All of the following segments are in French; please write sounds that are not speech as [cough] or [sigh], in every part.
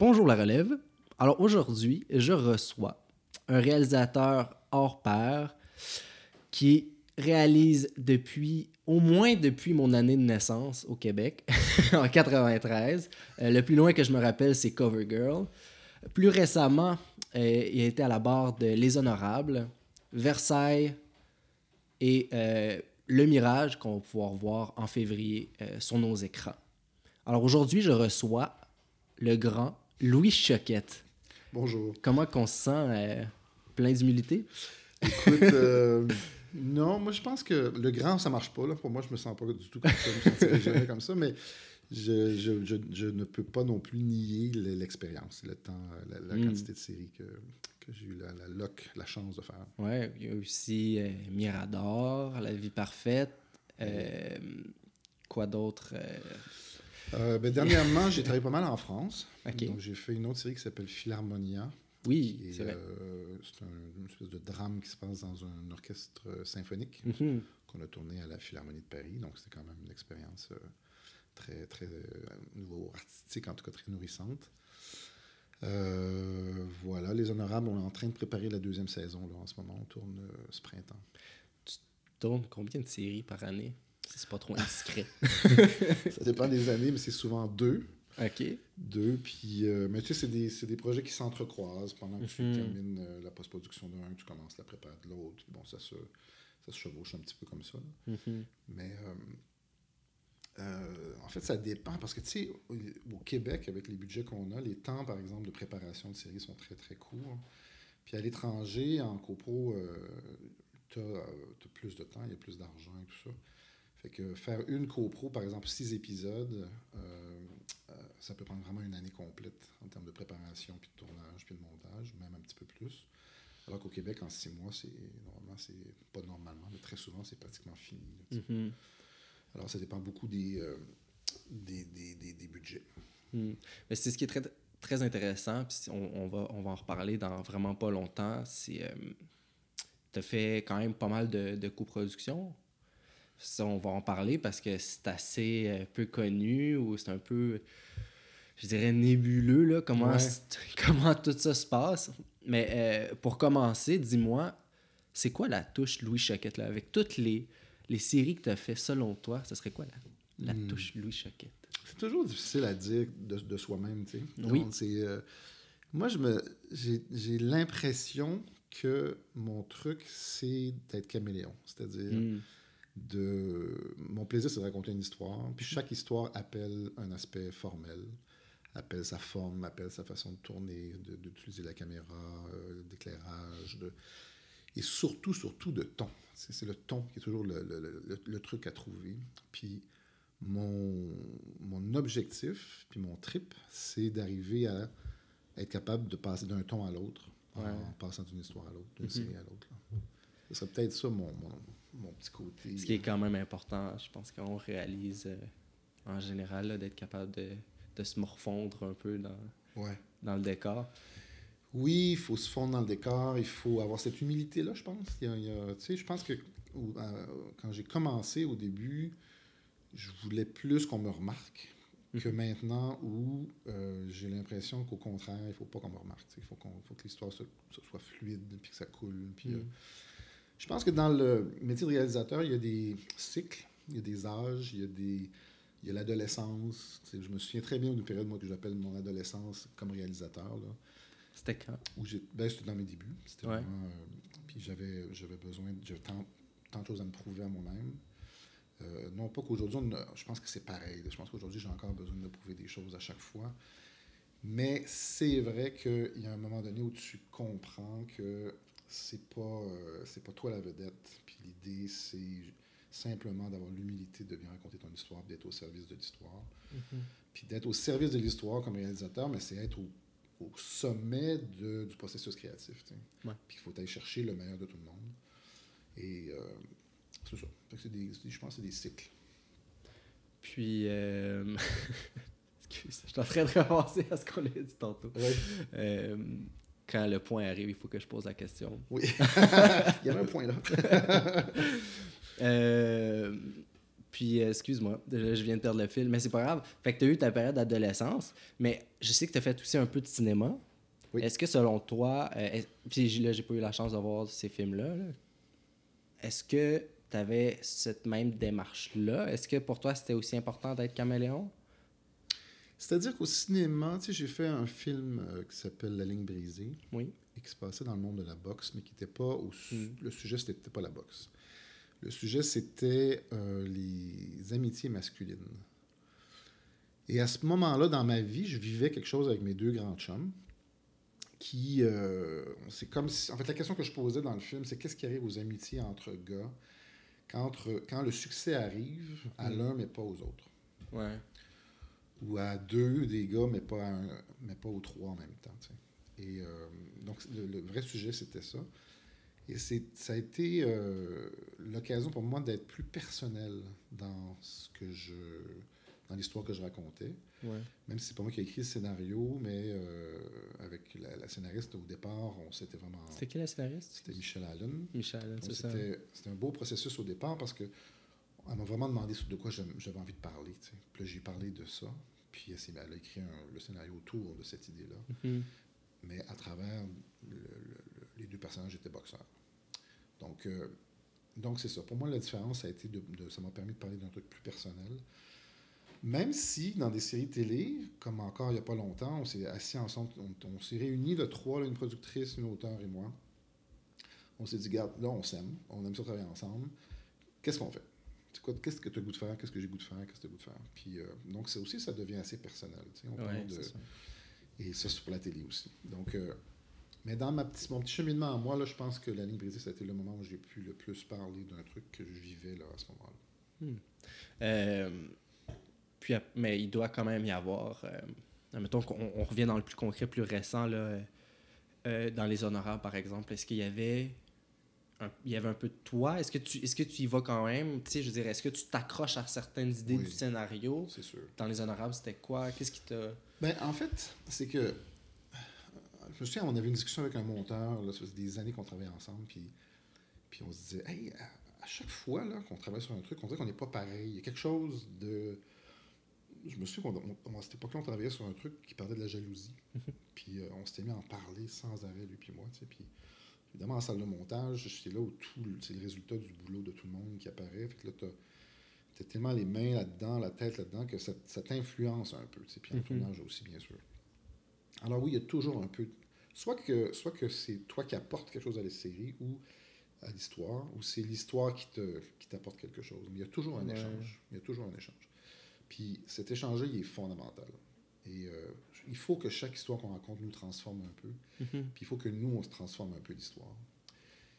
Bonjour la relève. Alors aujourd'hui, je reçois un réalisateur hors pair qui réalise depuis, au moins depuis mon année de naissance au Québec, [laughs] en 93. Euh, le plus loin que je me rappelle, c'est Cover Girl. Plus récemment, euh, il a été à la barre de Les Honorables, Versailles et euh, Le Mirage qu'on va pouvoir voir en février sur nos écrans. Alors aujourd'hui, je reçois le grand Louis Choquette. Bonjour. Comment qu'on se sent euh, plein d'humilité? Écoute, euh, [laughs] non, moi je pense que le grand, ça marche pas. Là. Pour moi, je me sens pas du tout comme ça. Je me sentirais jamais comme ça, mais je, je, je, je ne peux pas non plus nier l'expérience, le temps, la, la Mm. quantité de séries que, que j'ai eu la, la, luck, la chance de faire. Ouais, il y a aussi euh, Mirador, La vie parfaite. quoi d'autre? Euh, ben, dernièrement, j'ai travaillé pas mal en France. Donc, j'ai fait une autre série qui s'appelle Philharmonia. Oui, c'est vrai. euh, c'est un- une espèce de drame qui se passe dans un orchestre euh, symphonique. Mhm. qu'on a tourné à la Philharmonie de Paris. Donc, c'était quand même une expérience euh, très, très, au niveau artistique, en tout cas très nourrissante. Voilà, Les Honorables, on est en train de préparer la deuxième saison là, en ce moment. On tourne ce printemps. Tourne combien de séries par année? C'est pas trop indiscret. [laughs] Ça dépend des années, mais c'est souvent deux. OK. Deux, puis... euh, mais tu sais, c'est des, c'est des projets qui s'entrecroisent. Pendant que tu Mhm. termines euh, la post-production d'un, tu commences la préparer de l'autre. Bon, ça se, ça se chevauche un petit peu comme ça. Mhm. Mais euh, en fait, ça dépend parce que tu sais, au, au Québec, avec les budgets qu'on a, les temps, par exemple, de préparation de séries sont très très courts. Puis à l'étranger, en copro, tu as, plus de temps, il y a plus d'argent et tout ça. Fait que faire une copro, par exemple, six épisodes, euh, euh, ça peut prendre vraiment une année complète en termes de préparation, puis de tournage, puis de montage, même un petit peu plus. Alors qu'au Québec, en six mois, c'est normalement, c'est pas normalement, mais très souvent, c'est pratiquement fini. là. Mhm. Alors, ça dépend beaucoup des, euh, des, des, des- des budgets. Mhm. Mais c'est ce qui est très, très intéressant, puis on, on va, on va en reparler dans vraiment pas longtemps. C'est. tu as fait quand même pas mal de, de coproductions. Ça, on va en parler parce que c'est assez euh, peu connu ou c'est un peu, je dirais, nébuleux, là, comment, Ouais. [laughs] comment tout ça se passe. Mais euh, pour commencer, dis-moi, c'est quoi la touche Louis Choquette, là, avec toutes les, les séries que tu as fait selon toi, ce serait quoi la, la Hmm. touche Louis Choquette? C'est toujours difficile à dire de, de soi-même, tu sais. Oui. Donc, euh, moi, je me, j'ai, l'impression que mon truc, c'est d'être caméléon. C'est-à-dire, Mhm. De... mon plaisir, c'est de raconter une histoire. Puis chaque histoire appelle un aspect formel, appelle sa forme, appelle sa façon de tourner, d'utiliser la caméra, euh, d'éclairage, de... et surtout, surtout de ton. C'est le ton qui est toujours le, le- le- truc à trouver. Puis mon, mon objectif, puis mon trip, c'est d'arriver à être capable de passer d'un ton à l'autre, en passant d'une histoire à l'autre, d'une Mhm. série à l'autre. Ce serait peut-être ça mon, mon, mon petit côté. Ce qui est quand même important, je pense qu'on réalise euh, en général d'être capable de, de se morfondre un peu dans, Ouais. dans le décor. Oui, il faut se fondre dans le décor, il faut avoir cette humilité-là, je pense. Il y a- il y a- tu sais, je pense que euh, quand j'ai commencé au début, je voulais plus qu'on me remarque que maintenant où euh, j'ai l'impression qu'au contraire, il faut pas qu'on me remarque. Il faut, faut que l'histoire soit fluide, puis que ça coule. Puis, euh, Mm. Je pense que dans le métier de réalisateur, il y a des cycles, il y a des âges, il y a des... Il y a l'adolescence. Je me souviens très bien d'une période, moi, que j'appelle mon adolescence comme réalisateur. Là C'était quand? où ben, c'était dans mes débuts c'était Ouais. vraiment euh, puis j'avais j'avais besoin j'avais tant, tant de choses à me prouver à moi-même Euh, non pas qu'aujourd'hui je pense que c'est pareil je pense qu'aujourd'hui j'ai encore besoin de me prouver des choses à chaque fois mais c'est vrai qu'il y a un moment donné où tu comprends que c'est pas euh, c'est pas toi la vedette puis l'idée c'est simplement d'avoir l'humilité de bien raconter ton histoire d'être au service de l'histoire puis d'être au service de l'histoire comme réalisateur, mais c'est être au, au sommet de- du processus créatif. Ouais. Puis il faut aller chercher le meilleur de tout le monde. Et euh, c'est ça. C'est des- je pense que c'est des cycles. Puis, euh... [laughs] excuse, je suis en train de repenser à ce qu'on a dit tantôt. Euh, quand le point arrive, il faut que je pose la question. Oui. [laughs] il y avait un point là. [laughs] Euh, Puis, euh, excuse-moi, je je viens de perdre le fil, mais c'est pas grave. Fait que tu as eu ta période d'adolescence, mais je sais que tu as fait aussi un peu de cinéma. Oui. Est-ce que selon toi, euh, puis là, j'ai pas eu la chance de voir ces films-là, là. est-ce que tu avais cette même démarche-là? Est-ce que pour toi, c'était aussi important d'être caméléon? C'est-à-dire qu'au cinéma, tu sais, j'ai fait un film euh, qui s'appelle La ligne brisée Oui. et qui se passait dans le monde de la boxe, mais qui n'était pas au. su- Mm. Le sujet, c'était pas la boxe. Le sujet, c'était euh, les amitiés masculines. Et à ce moment-là, dans ma vie, je vivais quelque chose avec mes deux grands chums. Qui. euh, c'est comme si. En fait, la question que je posais dans le film, c'est qu'est-ce qui arrive aux amitiés entre gars quand, entre- quand le succès arrive à Mm. l'un, mais pas aux autres? Ouais. Ou à deux des gars, mais pas, à un- mais pas aux trois en même temps. Et euh, donc, le, le vrai sujet, c'était ça. Et ça a été euh, l'occasion pour moi d'être plus personnel dans ce que je dans l'histoire que je racontais. Ouais. Même si c'est pas moi qui ai écrit le scénario, mais euh, avec la, la scénariste au départ, on s'était vraiment... C'était qui la scénariste? C'était Michel Allen. Michel, Donc, c'est ça. C'était c'était un beau processus au départ parce que elle m'a vraiment demandé de quoi j'avais envie de parler. Puis là, j'ai parlé de ça. Puis elle, a écrit un- le scénario autour de cette idée-là. Mhm. Mais à travers le- le- le- les deux personnages étaient boxeurs. Donc, euh, donc c'est ça. Pour moi, la différence, ça a été de, de- ça m'a permis de parler d'un truc plus personnel. Même si, dans des séries télé, comme encore il n'y a pas longtemps, on s'est assis ensemble, on, on s'est réunis de trois, là, une productrice, une auteure et moi. On s'est dit, garde, là, on s'aime, on aime ça travailler ensemble. Qu'est-ce qu'on fait? Qu'est-ce que tu as goût de faire? Qu'est-ce que j'ai goût de faire? Qu'est-ce que tu as goût de faire? Puis, euh, donc, ça aussi, ça devient assez personnel. On parle de- ça. et ça, c'est pour la télé aussi. Donc, euh, mais dans ma mon petit cheminement à moi, là, je pense que la ligne brisée, ça a été le moment où j'ai pu le plus parler d'un truc que je vivais là, à ce moment-là. Euh, puis, mais il doit quand même y avoir. Euh, mettons qu'on on revient dans le plus concret, plus récent, là, euh, dans les honorables, par exemple. Est-ce qu'il y avait. Un, il y avait un peu de toi. Est-ce que tu, est-ce que tu y vas quand même? Tu sais, je veux dire, est-ce que tu t'accroches à certaines idées Oui. du scénario? C'est sûr. Dans les honorables, c'était quoi? Qu'est-ce qui t'a. Ben, en fait, c'est que. Je me souviens, on avait une discussion avec un monteur, là, ça faisait des années qu'on travaillait ensemble, puis, puis on se disait, hey, à, à chaque fois là, qu'on travaille sur un truc, on dirait qu'on n'est pas pareil. Il y a quelque chose de. Je me souviens qu'on, on- à cette époque-là, on travaillait sur un truc qui parlait de la jalousie. [laughs] puis euh, on s'était mis à en parler sans arrêt, lui puis moi, tu sais. Puis évidemment, en salle de montage, j'étais là où tout, c'est le résultat du boulot de tout le monde qui apparaît. Fait que là, t'as, tellement les mains là-dedans, la tête là-dedans, que ça, ça t'influence un peu. Puis en Mhm. tournage aussi, bien sûr. Alors oui, il y a toujours un peu. Soit que, soit que c'est toi qui apportes quelque chose à la série ou à l'histoire, ou c'est l'histoire qui, te, qui t'apporte quelque chose. Mais il y a toujours un Ouais. échange. Il y a toujours un échange. Puis cet échange-là, il est fondamental. Et euh, il faut que chaque histoire qu'on raconte nous transforme un peu. Mhm. Puis il faut que nous, on se transforme un peu l'histoire.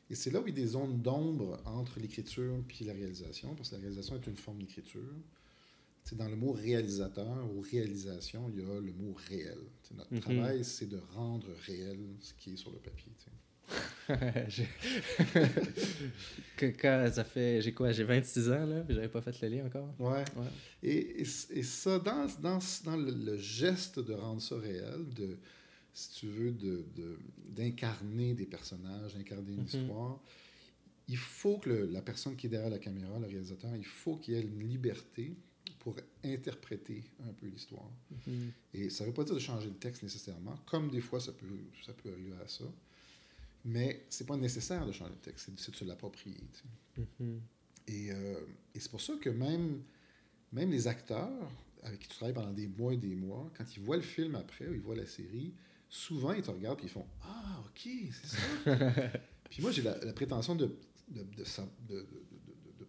Et c'est là où il y a des zones d'ombre entre l'écriture puis la réalisation, parce que la réalisation est une forme d'écriture. Tu sais, dans le mot réalisateur ou réalisation, il y a le mot réel. Notre Mhm. travail, c'est de rendre réel ce qui est sur le papier. [laughs] [laughs] quand ça fait. J'ai quoi? J'ai 26 ans, là, puis j'avais pas fait le lit encore? Ouais. Ouais. Et, et, et ça, dans, dans, dans le, le geste de rendre ça réel, de, si tu veux, de, de- d'incarner des personnages, d'incarner une Mhm. histoire, il faut que le- la personne qui est derrière la caméra, le réalisateur, il faut qu'il ait une liberté pour interpréter un peu l'histoire. Mhm. Et ça ne veut pas dire de changer le texte nécessairement, comme des fois ça peut, ça peut arriver à ça. Mais c'est pas nécessaire de changer le texte, c'est, de se l'approprier. Mhm. Et, euh, et c'est pour ça que même, même les acteurs avec qui tu travailles pendant des mois et des mois, quand ils voient le film après, ou ils voient la série, souvent ils te regardent et ils font Ah, ok, c'est ça. [laughs] puis moi, j'ai la, la prétention de, de, de,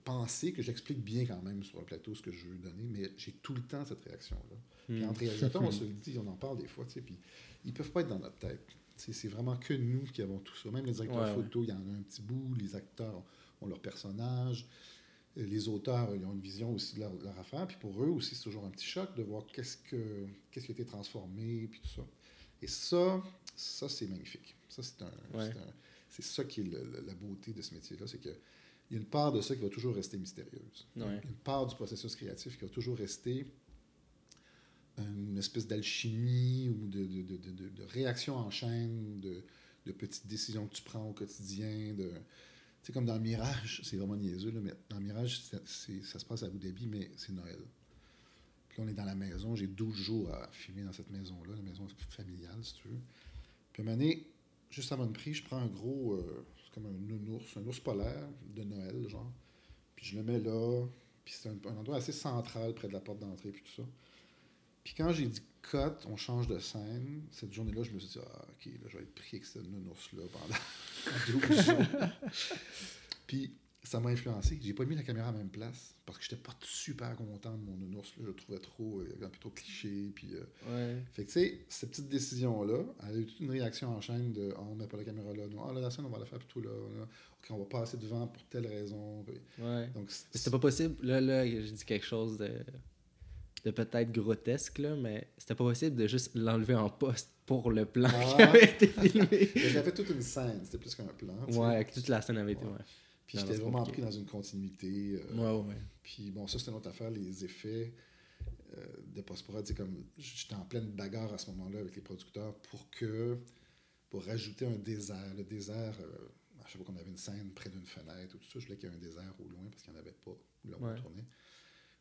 penser que j'explique bien quand même sur un plateau ce que je veux donner, mais j'ai tout le temps cette réaction-là. Puis Mhm. entre réalisateurs, on se [laughs] le dit, on en parle des fois, tu sais, puis ils peuvent pas être dans notre tête. C'est vraiment que nous qui avons tout ça. Même les directeurs Ouais, photo, il y en a un petit bout, les acteurs ont leur personnage, euh, les auteurs, ils ont une vision aussi de leur, leur affaire, puis pour eux aussi, c'est toujours un petit choc de voir qu'est-ce, que, qu'est-ce qui a été transformé, puis tout ça. Et ça, ça c'est magnifique. Ça, c'est, un, Ouais. c'est, ça qui est le- le- la beauté de ce métier-là, c'est qu'il y a une part de ça qui va toujours rester mystérieuse. Ouais. Une part du processus créatif qui va toujours rester une espèce d'alchimie ou de, de, de, de- réaction en chaîne, de, petites décisions que tu prends au quotidien, de, C'est comme dans Mirage, c'est vraiment niaiseux, là, mais dans Mirage, ça se passe à Abu Dhabi, mais c'est Noël. Puis on est dans la maison. J'ai 12 jours à filmer dans cette maison-là, la maison familiale, si tu veux. Puis à un moment donné, juste avant de prise, je prends un gros, euh, c'est comme un nounours, un ours polaire de Noël, genre. Puis je le mets là. Puis c'est un, un endroit assez central près de la porte d'entrée, puis tout ça. Puis quand j'ai dit cut, on change de scène, cette journée-là, je me suis dit, ah, ok, là, je vais être pris avec ce nounours-là pendant [laughs] 12 jours. Puis ça m'a influencé. J'ai pas mis la caméra à la même place parce que j'étais pas super content de mon nounours. Là. Je le trouvais trop, euh, il y avait un peu trop de clichés. Puis, euh, Ouais. Fait que, tu sais, cette petite décision-là, elle a eu toute une réaction en chaîne de Ah, on met pas la caméra là. Non, ah, là, la scène, on va la faire plutôt là. là. Ok, on va passer devant pour telle raison. Puis- Ouais. Donc, C'était pas possible. Là, là, j'ai dit quelque chose de, de peut-être grotesque, là, mais c'était pas possible de juste l'enlever en poste pour le plan qui avait été filmé. [laughs] Mais J'avais toute une scène, c'était plus qu'un plan. sais. Ouais, que toute la scène avait été. Ouais. Puis j'étais vraiment compliqué. pris dans une continuité. euh, ouais, ouais. Puis bon, ça, c'était une autre affaire, les effets euh, de post-prod. Comme, j'étais en pleine bagarre à ce moment-là avec les producteurs pour que, pour rajouter un désert. Le désert, euh, à chaque fois qu'on avait une scène près d'une fenêtre ou tout ça, je voulais qu'il y ait un désert au loin parce qu'il n'y en avait pas là où on tournait.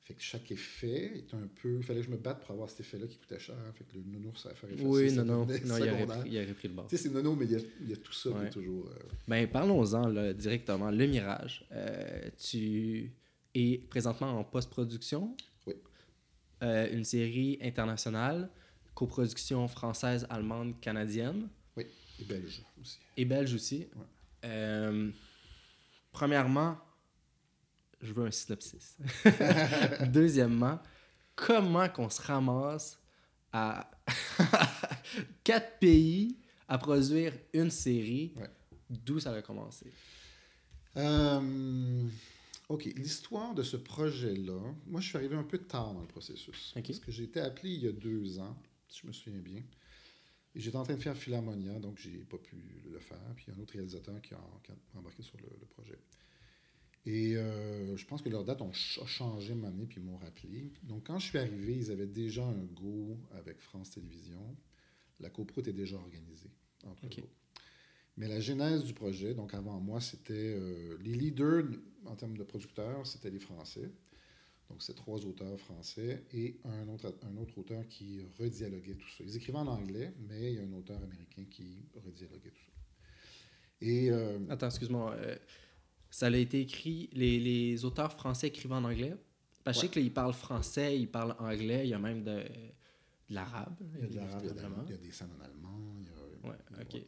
Fait que chaque effet est un peu. Il fallait que je me batte pour avoir cet effet-là qui coûtait cher. Fait que le nounours, ça a fait Oui, non, non. non il, aurait pris, il aurait pris le bord. Tu sais, c'est nono, mais il y a, il y a tout ça qui Ouais. est toujours. euh, Ben, parlons-en là, directement. Le Mirage. Euh, tu es présentement en post-production. Oui. Euh, une série internationale, coproduction française, allemande, canadienne oui, et belge aussi. et belge aussi. Ouais. Premièrement, je veux un synopsis. [laughs] Deuxièmement, comment qu'on se ramasse à [laughs] quatre pays à produire une série, Ouais. d'où ça a commencé? Euh, OK, l'histoire de ce projet-là, moi, je suis arrivé un peu tard dans le processus. Parce que j'ai été appelé il y a deux ans, si je me souviens bien. Et j'étais en train de faire Philharmonia, donc j'ai pas pu le faire. Puis il y a un autre réalisateur qui a, qui a embarqué sur le, le projet. Et euh, je pense que leur date ont ch- changé une année, puis m'ont rappelé. Donc quand je suis arrivé, ils avaient déjà un go avec France Télévisions. La copro était déjà organisée entre OK. eux. Mais la genèse du projet, donc avant moi, c'était euh, les leaders en termes de producteurs, c'était les Français. Donc c'est trois auteurs français et un autre, un autre auteur qui redialoguait tout ça. Ils écrivaient en anglais, mais il y a un auteur américain qui redialoguait tout ça. Et euh, Attends, excuse-moi. Ça a été écrit, les, les auteurs français écrivant en anglais. Parce que je sais là, ils parlent français, ils parlent anglais, il y a même de, de l'arabe. il y a de l'arabe, il y a il y des scènes en allemand. il y a- Ouais, ok.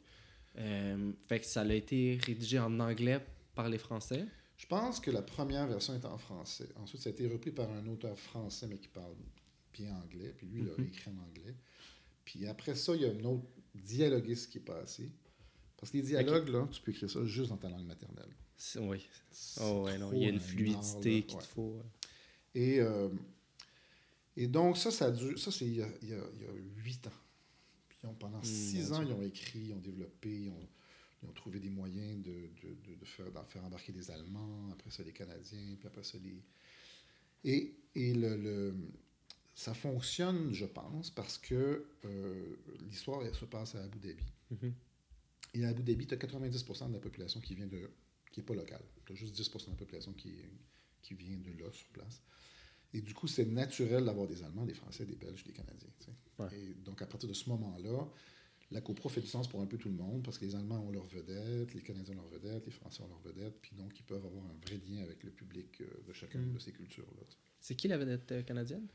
Euh, fait que ça a été rédigé en anglais par les Français. Je pense que la première version est en français. Ensuite, ça a été repris par un auteur français, mais qui parle bien anglais. Puis lui, il a Mhm. écrit en anglais. Puis après ça, il y a un autre dialoguiste qui est passé. Parce que les dialogues, là, tu peux écrire ça juste dans ta langue maternelle. Oui. Oh, ouais, non, il y a une un fluidité qu'il Ouais. te faut. Et, euh, et donc, ça, ça a dû- Ça, c'est il y a, il y a- huit ans. Puis pendant six Hmm, mon ans, ils ont écrit, ils ont développé, ils ont, ils ont trouvé des moyens de, de, de, de faire, d'en faire embarquer des Allemands, après ça les Canadiens, puis après ça les... Et, et le, le- ça fonctionne, je pense, parce que euh, l'histoire se passe à Abu Dhabi. Mhm. Et à Abu Dhabi, tu as 90% de la population qui vient de qui n'est pas locale. Tu as juste 10% de la population qui, qui vient de là, sur place. Et du coup, c'est naturel d'avoir des Allemands, des Français, des Belges, des Canadiens. Ouais. Et donc, à partir de ce moment-là, la copro fait du sens pour un peu tout le monde, parce que les Allemands ont leur vedette, les Canadiens ont leur vedette, les Français ont leur vedette, puis donc ils peuvent avoir un vrai lien avec le public euh, de chacune Mm. de ces cultures-là. C'est qui la vedette euh, canadienne?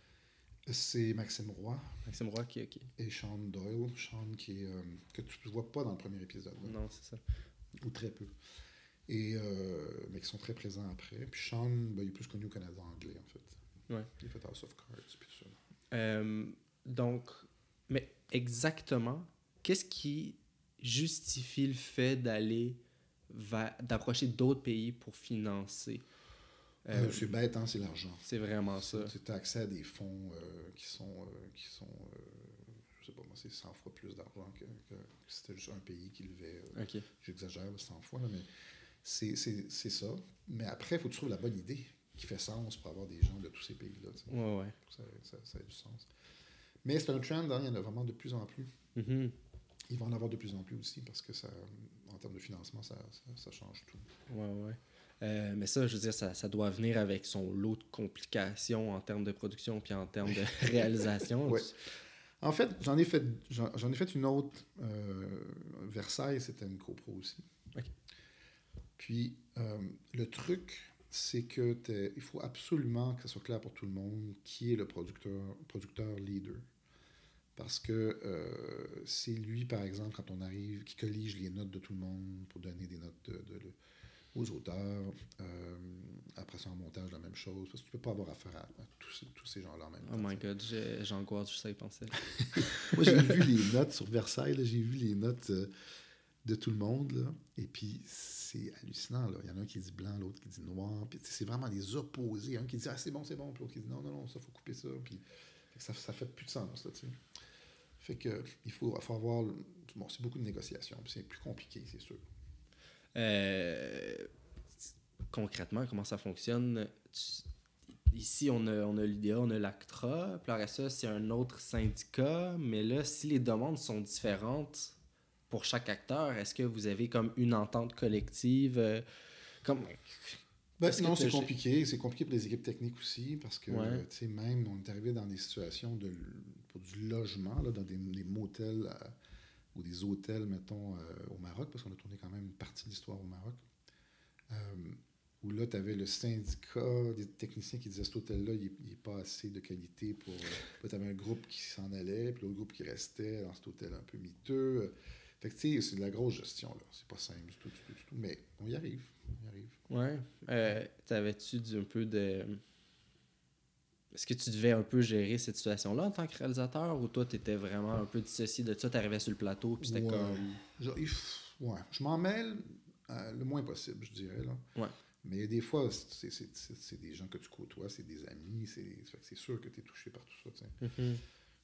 C'est Maxime Roy Maxime Roy qui. ok. et Sean Doyle. Sean qui est, euh, que tu ne vois pas dans le premier épisode. là. Non, c'est ça. ou très peu. Et, euh, mais qui sont très présents après. Puis Sean, ben, il est plus connu au Canada anglais, en fait. Ouais. Il a fait House of Cards, puis tout ça. Euh, donc, mais exactement, qu'est-ce qui justifie le fait d'aller d'approcher d'autres pays pour financer Euh, Euh, c'est bête, hein, c'est l'argent. C'est vraiment ça. Tu as accès à des fonds euh, qui sont, euh, qui sont je sais pas moi, c'est 100 fois plus d'argent que, que- c'était juste un pays qui levait. euh, Ok. J'exagère là, 100 fois, là, mais c'est ça. Mais après, il faut que tu trouves la bonne idée qui fait sens pour avoir des gens de tous ces pays-là. Ouais, ouais. ça, ça, ça ait du sens. Mais c'est un trend, hein, il y en a vraiment de plus en plus. Mhm. il va en avoir de plus en plus aussi parce que ça, en termes de financement, ça, ça, change tout. Ouais, ouais. Euh, mais ça, je veux dire, ça, ça, doit venir avec son lot de complications en termes de production puis en termes de [laughs] réalisation. ouais. En fait, j'en ai fait, j'en ai fait une autre. Euh, Versailles, c'était une copro aussi. Puis, euh, le truc, c'est que il faut absolument que ça soit clair pour tout le monde qui est le producteur, producteur leader. Parce que euh, c'est lui, par exemple, quand on arrive, qui collige les notes de tout le monde pour donner des notes de, aux auteurs. Euh, après ça, en montage, la même chose. Parce que tu peux pas avoir affaire à, tous, tous, ces gens-là en même temps. Oh my god, j'angoisse, je sais y penser. [laughs] Moi, j'ai vu les notes sur Versailles, j'ai vu les notes euh, de tout le monde. Là, et puis, c'est hallucinant. Là. Il y en a un qui dit blanc, l'autre qui dit noir. Puis, c'est vraiment des opposés. Un qui dit ah, c'est bon, c'est bon. Puis l'autre qui dit non, non, non, ça, faut couper ça. Puis, ça, ça fait plus de sens. Là, fait que il faut, faut avoir. Bon, c'est beaucoup de négociations. C'est plus compliqué, c'est sûr. Euh, concrètement, comment ça fonctionne? ici, on a, on a on a l'ACTRA. Puis après c'est un autre syndicat. Mais là, si les demandes sont différentes pour chaque acteur, est-ce que vous avez comme une entente collective? Euh, comme, ben, non, c'est compliqué. C'est compliqué pour les équipes techniques aussi parce que, tu sais, même, on est arrivé dans des situations de, pour du logement, là, dans des, des motels euh, ou des hôtels, mettons, euh, au Maroc, parce qu'on a tourné quand même une partie de l'histoire au Maroc, euh, où là, tu avais le syndicat des techniciens qui disait cet hôtel-là, il n'est pas assez de qualité pour. tu avais un groupe qui s'en allait, puis l'autre groupe qui restait dans cet hôtel un peu miteux. Fait que, tu sais, c'est de la grosse gestion, là. C'est pas simple du tout, du tout, du tout, mais on y arrive. On y arrive. Ouais. Euh, T'avais-tu un peu de. Est-ce que tu devais un peu gérer cette situation-là en tant que réalisateur ou toi, tu étais vraiment un peu dissocié de ça, tu arrivais sur le plateau, puis c'était comme. Je, ouais, je m'en mêle euh, le moins possible, je dirais. Là. Ouais. Mais des fois, c'est des gens que tu côtoies, c'est des amis, c'est sûr que tu es touché par tout ça. Mm-hmm.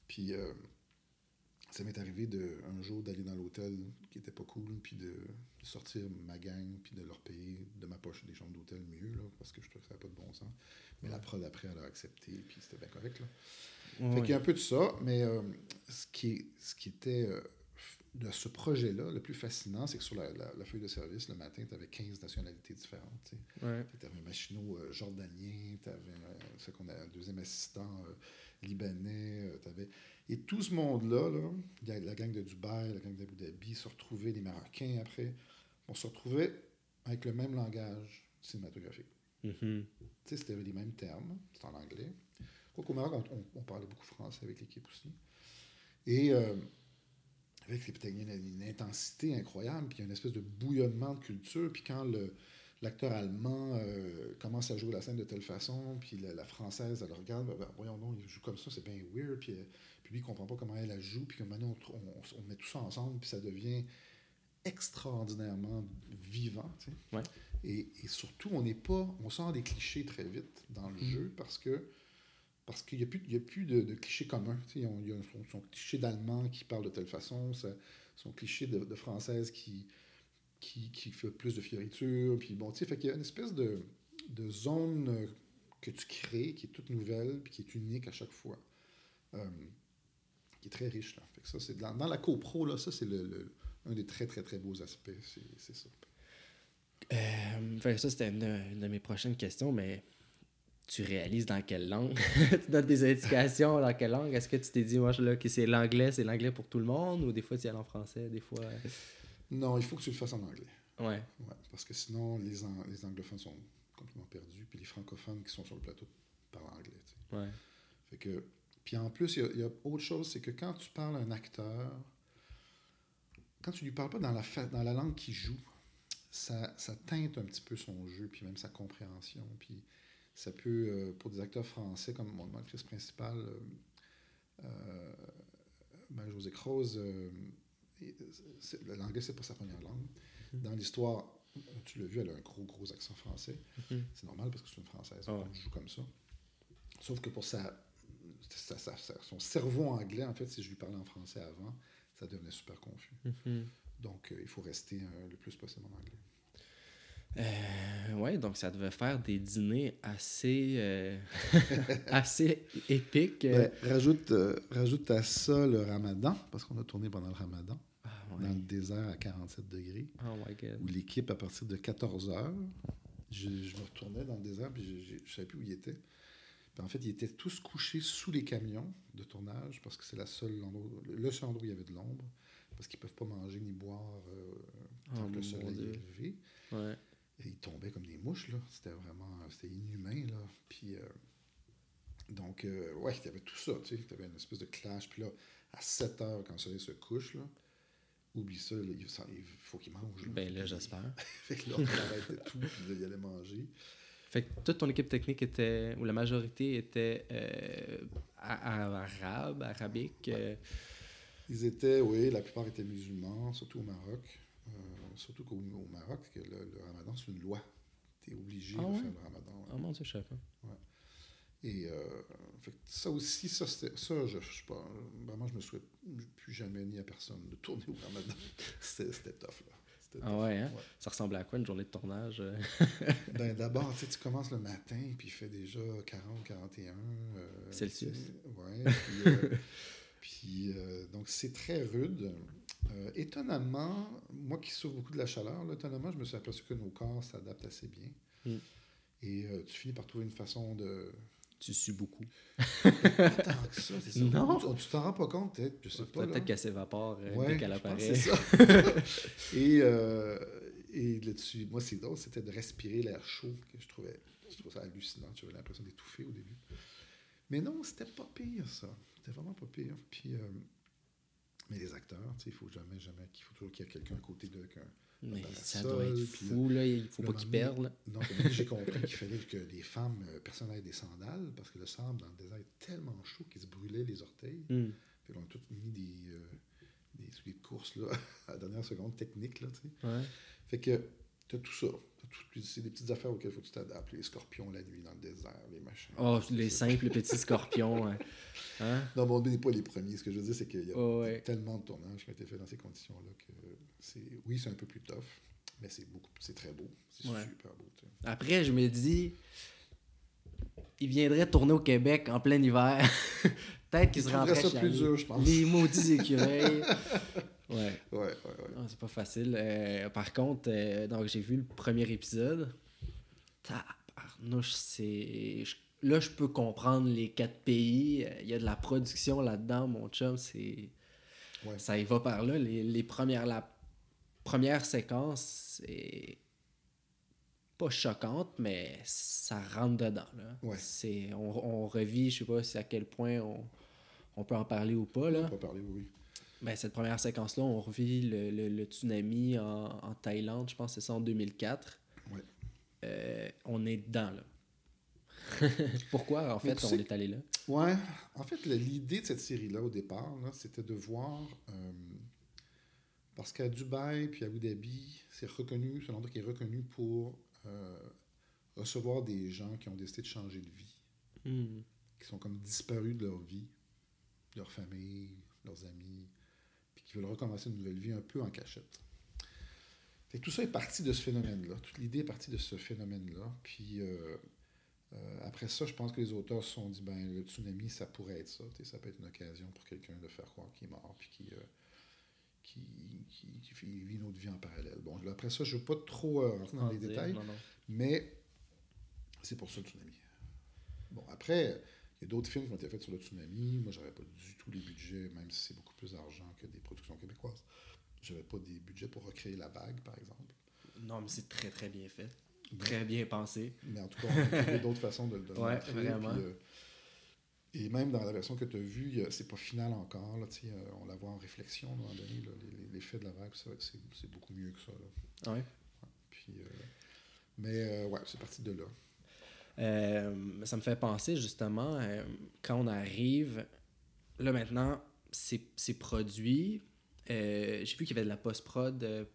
Puis, euh, ça m'est arrivé de, un jour d'aller dans l'hôtel qui était pas cool, puis de, sortir ma gang, puis de leur payer de ma poche des chambres d'hôtel mieux, là, parce que je trouvais que ça n'avait pas de bon sens. Mais la prod après, elle a accepté, puis c'était bien correct. Là. fait qu'il y a un peu de ça, mais euh, ce, qui, ce qui était euh, de ce projet-là, le plus fascinant, c'est que sur la, feuille de service, le matin, tu avais 15 nationalités différentes. Tu avais un machinot euh, jordanien, tu avais un, deuxième assistant libanais, tu avais et tout ce monde-là, là, la gang de Dubaï, la gang d'Abu Dhabi, se retrouvaient, les Marocains après, on se retrouvait avec le même langage cinématographique. Mm-hmm. Tu sais, c'était les mêmes termes, c'était en anglais. Au Maroc, on, parlait beaucoup français avec l'équipe aussi. Et euh, avec les, il y a une, intensité incroyable, puis il y a une espèce de bouillonnement de culture. Puis quand le, l'acteur allemand euh, commence à jouer la scène de telle façon, puis la, française, elle le regarde, ben, ben, voyons non, il joue comme ça, c'est bien weird, puis, euh, puis lui, il comprend pas comment elle la joue, puis maintenant, on, on, met tout ça ensemble, puis ça devient extraordinairement vivant, tu sais. ouais. et, et, surtout, on n'est pas, on sort des clichés très vite dans le mm. jeu, parce que parce qu'il n'y a plus, il y a plus de, de clichés communs. Tu sais, il y a son, son cliché d'allemand qui parle de telle façon, son cliché de, de française qui, qui, fait plus de fioritures. Puis bon, tu sais, fait qu'il y a une espèce de, de, zone euh, que tu crées qui est toute nouvelle puis qui est unique à chaque fois. Euh, qui est très riche. Là. Fait que ça, c'est dans, dans, la copro, là, ça, c'est le, un des très, très, très beaux aspects. C'est ça. Euh, ça, c'était une, de mes prochaines questions, mais tu réalises dans quelle langue? [laughs] Tu donnes des indications dans quelle langue? Est-ce que tu t'es dit, moi, là, que c'est l'anglais, c'est l'anglais pour tout le monde Ou des fois, tu y allais en français, des fois? Non, il faut que tu le fasses en anglais. Ouais. ouais parce que sinon, les, les anglophones sont complètement perdus, puis les francophones qui sont sur le plateau parlent anglais. Ouais. Fait que, puis en plus, il y, a autre chose, c'est que quand tu parles à un acteur, quand tu lui parles pas dans la, dans la langue qu'il joue, ça, ça, teinte un petit peu son jeu, puis même sa compréhension. Puis ça peut, euh, pour des acteurs français, comme mon actrice principale, euh, euh, Marie-Josée Croze, euh, l'anglais, c'est pas sa première langue. Dans l'histoire, tu l'as vu, elle a un gros, gros accent français. Mhm. C'est normal parce que c'est une française. Ah joue comme ça. Sauf que pour sa, son cerveau anglais, en fait, si je lui parlais en français avant, ça devenait super confus. Mhm. Donc, euh, il faut rester euh, le plus possible en anglais. Euh, ouais, donc ça devait faire des dîners assez, euh, [laughs] assez épiques. Ben, rajoute, rajoute à ça le ramadan, parce qu'on a tourné pendant le ramadan, Dans le désert à 47 degrés, Oh my god. où l'équipe, à partir de 14 heures, je, je me retournais dans le désert, puis je ne savais plus où il était. Puis en fait, ils étaient tous couchés sous les camions de tournage, parce que c'est la seule endroit, le seul endroit où il y avait de l'ombre, parce qu'ils ne peuvent pas manger ni boire euh, tant Oh, que le soleil Dieu. est levé. Ouais. Et ils tombaient comme des mouches, là. C'était vraiment... C'était inhumain, là. Puis... euh, donc, euh, ouais, il y avait tout ça, tu sais. Tu avais une espèce de clash. Puis là, à 7 heures, quand le soleil se couche, là, oublie ça, là, il, ça- il faut qu'il mange. Ben là, j'espère. [laughs] Fait que là, on arrêtait tout, puis là, il allait manger. Fait que toute ton équipe technique était, ou la majorité était euh, arabe, arabique. euh, Ils étaient, oui, la plupart étaient musulmans, surtout au Maroc. Euh, surtout qu'au au Maroc, que le, le ramadan, c'est une loi. Tu es obligé Ah de ouais? faire le ramadan. ouais. Oh mon dieu, je savais pas. Et euh, fait ça aussi, ça, ça je, je sais pas, vraiment, je me souhaite plus jamais ni à personne de tourner au ramadan. [laughs] C'était tough, là. Ah ouais, hein? Ouais. Ça ressemblait à quoi une journée de tournage? euh? [laughs] Ben, d'abord, tu sais, tu commences le matin, puis il fait déjà 40, 41. euh, Celsius. Ouais. Puis, euh, [laughs] puis, euh, donc, c'est très rude. Étonnamment, moi qui souffre beaucoup de la chaleur, là, étonnamment, je me suis aperçu que nos corps s'adaptent assez bien. Mm. Et tu finis par trouver une façon de. Tu sues beaucoup. Pas tant que ça, c'est ça. Non. Tu t'en rends pas compte, peut-être, je sais pas. Peut-être qu'elle s'évapore euh, Ouais, dès qu'elle apparaît. ça. [laughs] et euh, et là-dessus, moi, c'est drôle, c'était de respirer l'air chaud que je trouvais, je trouvais ça hallucinant. J'avais l'impression d'étouffer au début. Mais non, c'était pas pire, ça. C'était vraiment pas pire. Puis, euh, mais les acteurs, il faut jamais, jamais, qu'il faut toujours qu'il y ait quelqu'un à côté d'eux. qu'un- Mais ça sol, doit être fou, là. Il faut le pas qu'ils perdent. donné, j'ai compris qu'il fallait que les femmes, euh, personne des sandales, parce que le sable dans le désert est tellement chaud qu'il se brûlait les orteils. Hmm. Puis on a tous mis des, euh, des souliers de course là, [laughs] à la dernière seconde, technique. Là, tu sais. Ouais. Fait que tout ça. C'est des petites affaires auxquelles il faut que tu t'adaptes. Les scorpions la nuit dans le désert, les machins. Oh, les simples petits scorpions. hein. Hein? Non, mais on n'est pas les premiers. Ce que je veux dire, c'est qu'il y a Oh, ouais. tellement de tournages qui ont été faits dans ces conditions-là que c'est. Oui, c'est un peu plus tough, mais c'est beaucoup. C'est très beau. C'est Ouais. super beau. Après, je me dis, il viendrait tourner au Québec en plein hiver. [laughs] Peut-être qu'il Il se ça plus dur, je pense. Les maudits écureuils. [laughs] ouais. Ouais, ouais, ouais. C'est pas facile. Euh, par contre, euh, donc j'ai vu le premier épisode. Tabarnouche, c'est. je- Là, je peux comprendre les quatre pays. Il y a de la production là-dedans, mon chum. C'est. Ouais. Ça y va par là. Les, les premières. La première séquence, c'est. Pas choquante, mais ça rentre dedans. Là. Ouais. C'est, on, on revit, je sais pas si à quel point on, on peut en parler ou pas. Là. On peut parler, oui. Ben, cette première séquence-là, on revit le, le- le tsunami en, en Thaïlande, je pense que c'est ça en 2004. Ouais. Euh, on est dedans, là. [laughs] Pourquoi, en fait, on est allé là? Ouais, en fait, l'idée de cette série-là, au départ, c'était de voir. euh, parce qu'à Dubaï puis à Abu Dhabi, c'est reconnu, c'est un endroit qui est reconnu pour euh, recevoir des gens qui ont décidé de changer de vie, Hmm. qui sont comme disparus de leur vie, de leur famille, leurs amis, qui veulent recommencer une nouvelle vie un peu en cachette. Fait que tout ça est parti de ce phénomène-là. Toute l'idée est partie de ce phénomène-là. Puis euh, euh, après ça, je pense que les auteurs se sont dit, ben le tsunami, ça pourrait être ça. Ça peut être une occasion pour quelqu'un de faire croire qu'il est mort, puis qui, euh, qui, qui, qui fait- vit une autre vie en parallèle. Bon, là, après ça, je ne veux pas trop rentrer dans les dire, détails, non, non. mais c'est pour ça le tsunami. Bon, après, il y a d'autres films qui ont été faits sur le tsunami. Moi, j'avais pas du tout les budgets, même si c'est beaucoup plus d'argent que des productions québécoises. J'avais pas des budgets pour recréer la vague, par exemple. Non, mais c'est très, très bien fait. Très bien pensé. Mais en tout cas, on a trouvé d'autres [laughs] façons de, de le Ouais, montrer, vraiment. puis, euh, et même dans la version que tu as vue, c'est pas final encore. Là, euh, on la voit en réflexion à un moment donné. L'effet de la vague, c'est beaucoup mieux que ça. Là. Ouais. Puis, euh, mais euh, ouais, c'est parti de là. Euh, ça me fait penser justement, euh, quand on arrive, là maintenant, c'est produit. Euh, J'ai vu qu'il y avait de la post-prod.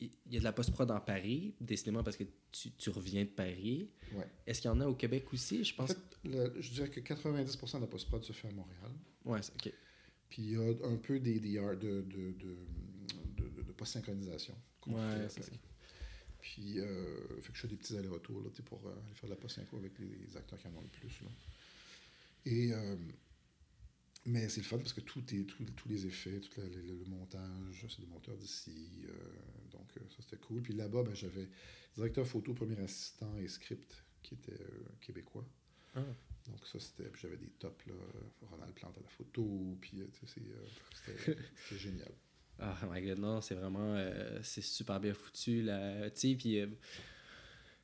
il y a de la post-prod en Paris, décidément parce que tu, tu reviens de Paris. Ouais. Est-ce qu'il y en a au Québec aussi? Je En pense. fait, le- je dirais que 90% de la post-prod se fait à Montréal. Ouais, c'est- ok. Puis il y a un peu des, des de, de, de, de, post-synchronisation. Ouais, c'est. Puis, euh, fait que je fais des petits allers-retours là, pour euh, aller faire de la post-synchro avec les, les acteurs qui en ont le plus. Là. Et, euh, mais c'est le fun parce que tout est, tout- tous les effets, tout la- le, le montage, c'est des monteurs d'ici. euh, donc, ça, c'était cool. Puis là-bas, ben, j'avais directeur photo, premier assistant et script qui était québécois. Ah. Donc, ça, c'était. Puis j'avais des tops, là. Ronald Plante à la photo. Puis, tu sais, [laughs] c'était génial. Ah my god, non, c'est vraiment. euh, c'est super bien foutu. Là, tu sais, puis euh,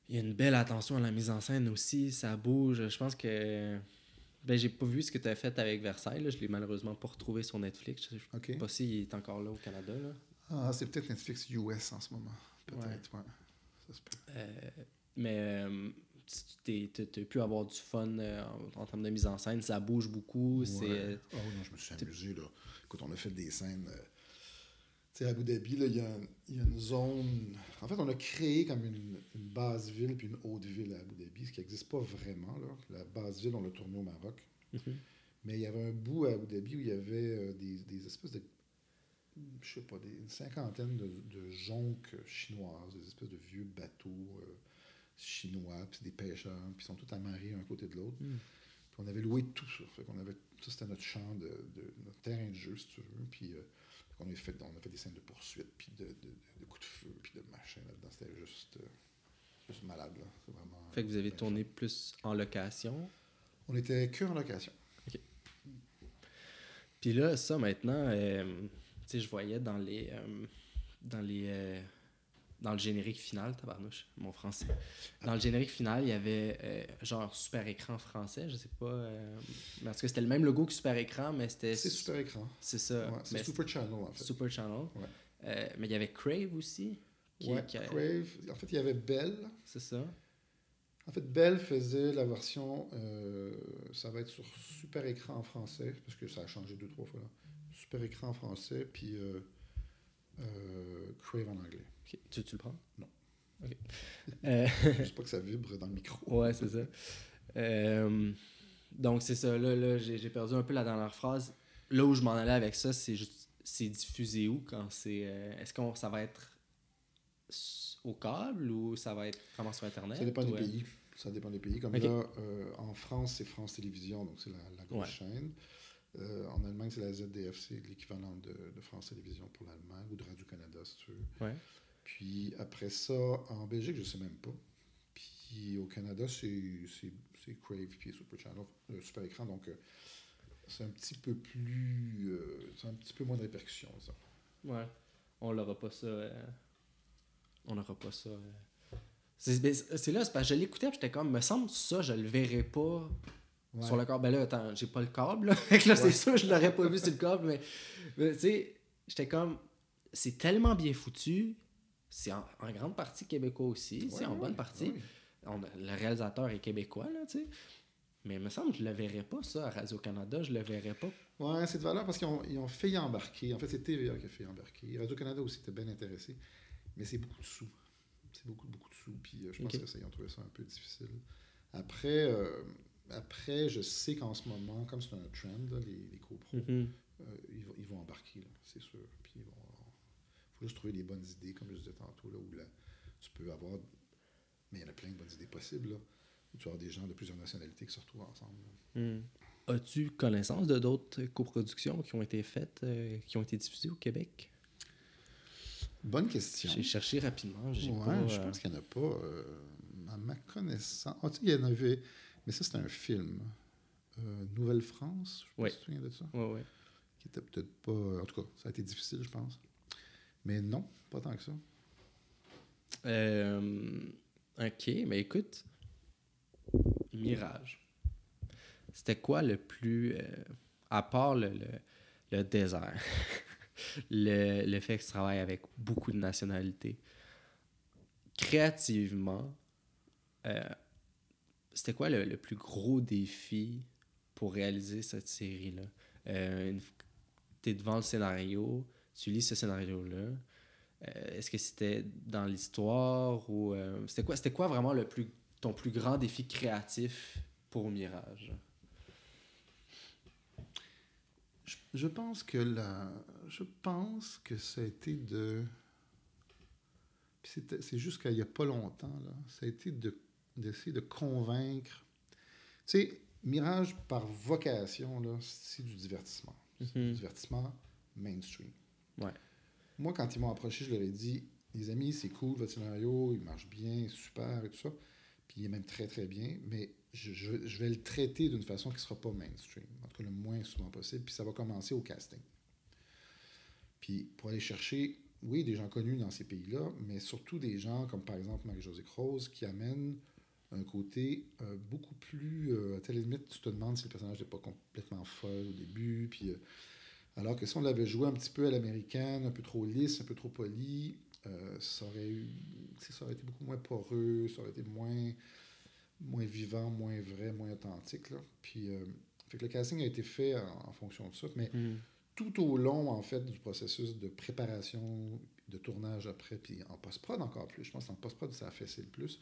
il y a une belle attention à la mise en scène aussi. Ça bouge. Je pense que. Ben, j'ai pas vu ce que tu as fait avec Versailles. Là. Je l'ai malheureusement pas retrouvé sur Netflix. Je sais pas s'il est encore là au Canada. Là. Ah, c'est peut-être Netflix US en ce moment. Peut-être, ouais. Ça se peut. Euh, mais euh, tu as pu avoir du fun euh, en, en termes de mise en scène. Ça bouge beaucoup. C'est. Ouais. euh, Ah oui, non, je me suis amusé. Là. Écoute, on a fait des scènes. euh, sais, à Abu Dhabi, il y, a y une zone. En fait, on a créé comme une, une basse ville puis une haute ville à Abu Dhabi, ce qui n'existe pas vraiment. Là. La basse ville, on l'a tournée au Maroc. mhm. Mais il y avait un bout à Abu Dhabi où il y avait euh, des, des espèces de. Je sais pas, des, une cinquantaine de, de jonques chinoises, des espèces de vieux bateaux euh, chinois, puis des pêcheurs, puis ils sont tous amarrés un côté de l'autre. Mm. Puis on avait loué tout ça. Fait qu'on avait, ça, c'était notre champ, de, de- notre terrain de jeu, si tu veux. Puis euh, on, a fait, on a fait des scènes de poursuite, puis de, de, de coups de feu, puis de machin là-dedans. C'était juste, euh, juste malade, là. C'est vraiment. Fait que vous avez tourné plus en location? On était que en location. Puis là, ça maintenant, euh, tu sais, je voyais dans les. euh, dans les. Dans le générique final, tabarnouche, mon français. Dans le générique final, il y avait euh, genre super écran français, je sais pas. euh, tout cas, c'était le même logo que super écran, mais c'était. C'est super écran. C'est ça. Ouais, c'est Super Channel, en fait. Super Channel. Ouais. Euh, mais il y avait Crave aussi. Qui, ouais, qui a- Crave. En fait, il y avait Bell. C'est ça. En fait, Bell faisait la version, ça va être sur super écran en français, parce que ça a changé deux, trois fois. Là. Super écran en français, puis Crave en anglais. Tu, tu le prends? Non. Ok. [laughs] Euh, Je sais pas que ça vibre dans le micro. [laughs] Ouais, c'est ça. Euh, donc, c'est ça. Là, là j'ai perdu un peu la dernière phrase. Là où je m'en allais avec ça, c'est juste. C'est diffusé où quand c'est. euh, Est-ce que ça va être au câble ou ça va être vraiment sur Internet Ça dépend des pays. Ça dépend des pays. Comme Ok. là, euh, en France, c'est France Télévisions, donc c'est la, la grosse Ouais. chaîne. Euh, en Allemagne, c'est la ZDF, c'est l'équivalent de, de France Télévisions pour l'Allemagne, ou de Radio-Canada, si tu veux. Ouais. Puis après ça, en Belgique, je sais même pas. Puis au Canada, c'est c'est- c'est Crave puis Super Channel, euh, Super Écran, donc euh, c'est un petit peu plus... euh, c'est un petit peu moins de répercussions, ça. Ouais. On l'aura pas ça. On n'aura pas ça. C'est ben, c'est- là, c'est parce que je l'écoutais, j'étais comme, me semble ça, je le verrai pas Ouais. sur le câble. Ben là, attends, j'ai pas le câble, là. [laughs] Là, c'est sûr, je l'aurais pas vu sur le câble, mais, mais tu sais, j'étais comme, c'est tellement bien foutu. C'est en, en grande partie québécois aussi, c'est Ouais, en ouais, bonne partie. ouais. On a- le réalisateur est québécois, là, tu sais. Mais il me semble que je le verrais pas, ça, à Radio-Canada, je le verrais pas. Ouais, c'est de valeur parce qu'ils ont, ils ont fait y embarquer. En fait, c'est TVA qui a fait y embarquer. Radio-Canada aussi était bien intéressé. Mais c'est beaucoup de sous. C'est beaucoup, beaucoup de sous. Puis euh, je pense Ok. que ça, ils ont trouvé ça un peu difficile. Après, euh, après je sais qu'en ce moment, comme c'est un trend, là, les, les copros, Mhm. euh, ils, vont, ils vont embarquer, là, c'est sûr. Puis il faut juste trouver les bonnes idées, comme je disais tantôt, là, où là, tu peux avoir. Mais il y en a plein de bonnes idées possibles, là, où tu vas avoir des gens de plusieurs nationalités qui se retrouvent ensemble. Hmm. As-tu connaissance de d'autres coproductions qui ont été faites, euh, qui ont été diffusées au Québec? Bonne question. J'ai cherché rapidement. j'ai Ouais, pas, je euh, pense qu'il n'y en a pas. euh, à ma connaissance. Ah, tu sais, il y en avait. Mais ça, c'est un film. Euh, Nouvelle-France, je Oui. te souviens de ça. Ouais, ouais. Qui était peut-être pas. En tout cas, ça a été difficile, je pense. Mais non, pas tant que ça. Euh, ok, mais écoute, Mirage. C'était quoi le plus. euh, à part le, le, désert, [laughs] le, le fait que tu travailles avec beaucoup de nationalités, créativement, euh, c'était quoi le, plus gros défi pour réaliser cette série-là? Tu devant le scénario, tu lis ce scénario-là. Euh, Est-ce que c'était dans l'histoire ou euh, c'était quoi c'était quoi vraiment le plus ton plus grand défi créatif pour Mirage? Je, je pense que la, je pense que ça a été de c'est juste qu'il n'y a pas longtemps, là, ça a été d'essayer de, convaincre. Tu sais, Mirage, par vocation, là, c'est du divertissement. C'est du mhm. divertissement mainstream. Moi, quand ils m'ont approché, je leur ai dit les amis, c'est cool, votre scénario, il marche bien, super et tout ça. Puis il est même très, très bien, mais je, je vais le traiter d'une façon qui ne sera pas mainstream, en tout cas le moins souvent possible. Puis ça va commencer au casting. Puis pour aller chercher oui, des gens connus dans ces pays-là, mais surtout des gens comme par exemple Marie-Josée Croze qui amènent un côté euh, beaucoup plus. Euh, à telle limite, tu te demandes si le personnage n'est pas complètement folle au début. Puis, euh, alors que si on l'avait joué un petit peu à l'américaine, un peu trop lisse, un peu trop poli, ça, aurait eu, ça aurait été beaucoup moins poreux, ça aurait été moins, moins vivant, moins vrai, moins authentique. Là. Puis, fait que le casting a été fait en, fonction de ça. Mais. Mm tout au long, en fait, du processus de préparation, de tournage après, puis en post-prod encore plus, je pense qu'en post-prod, ça a fait le plus,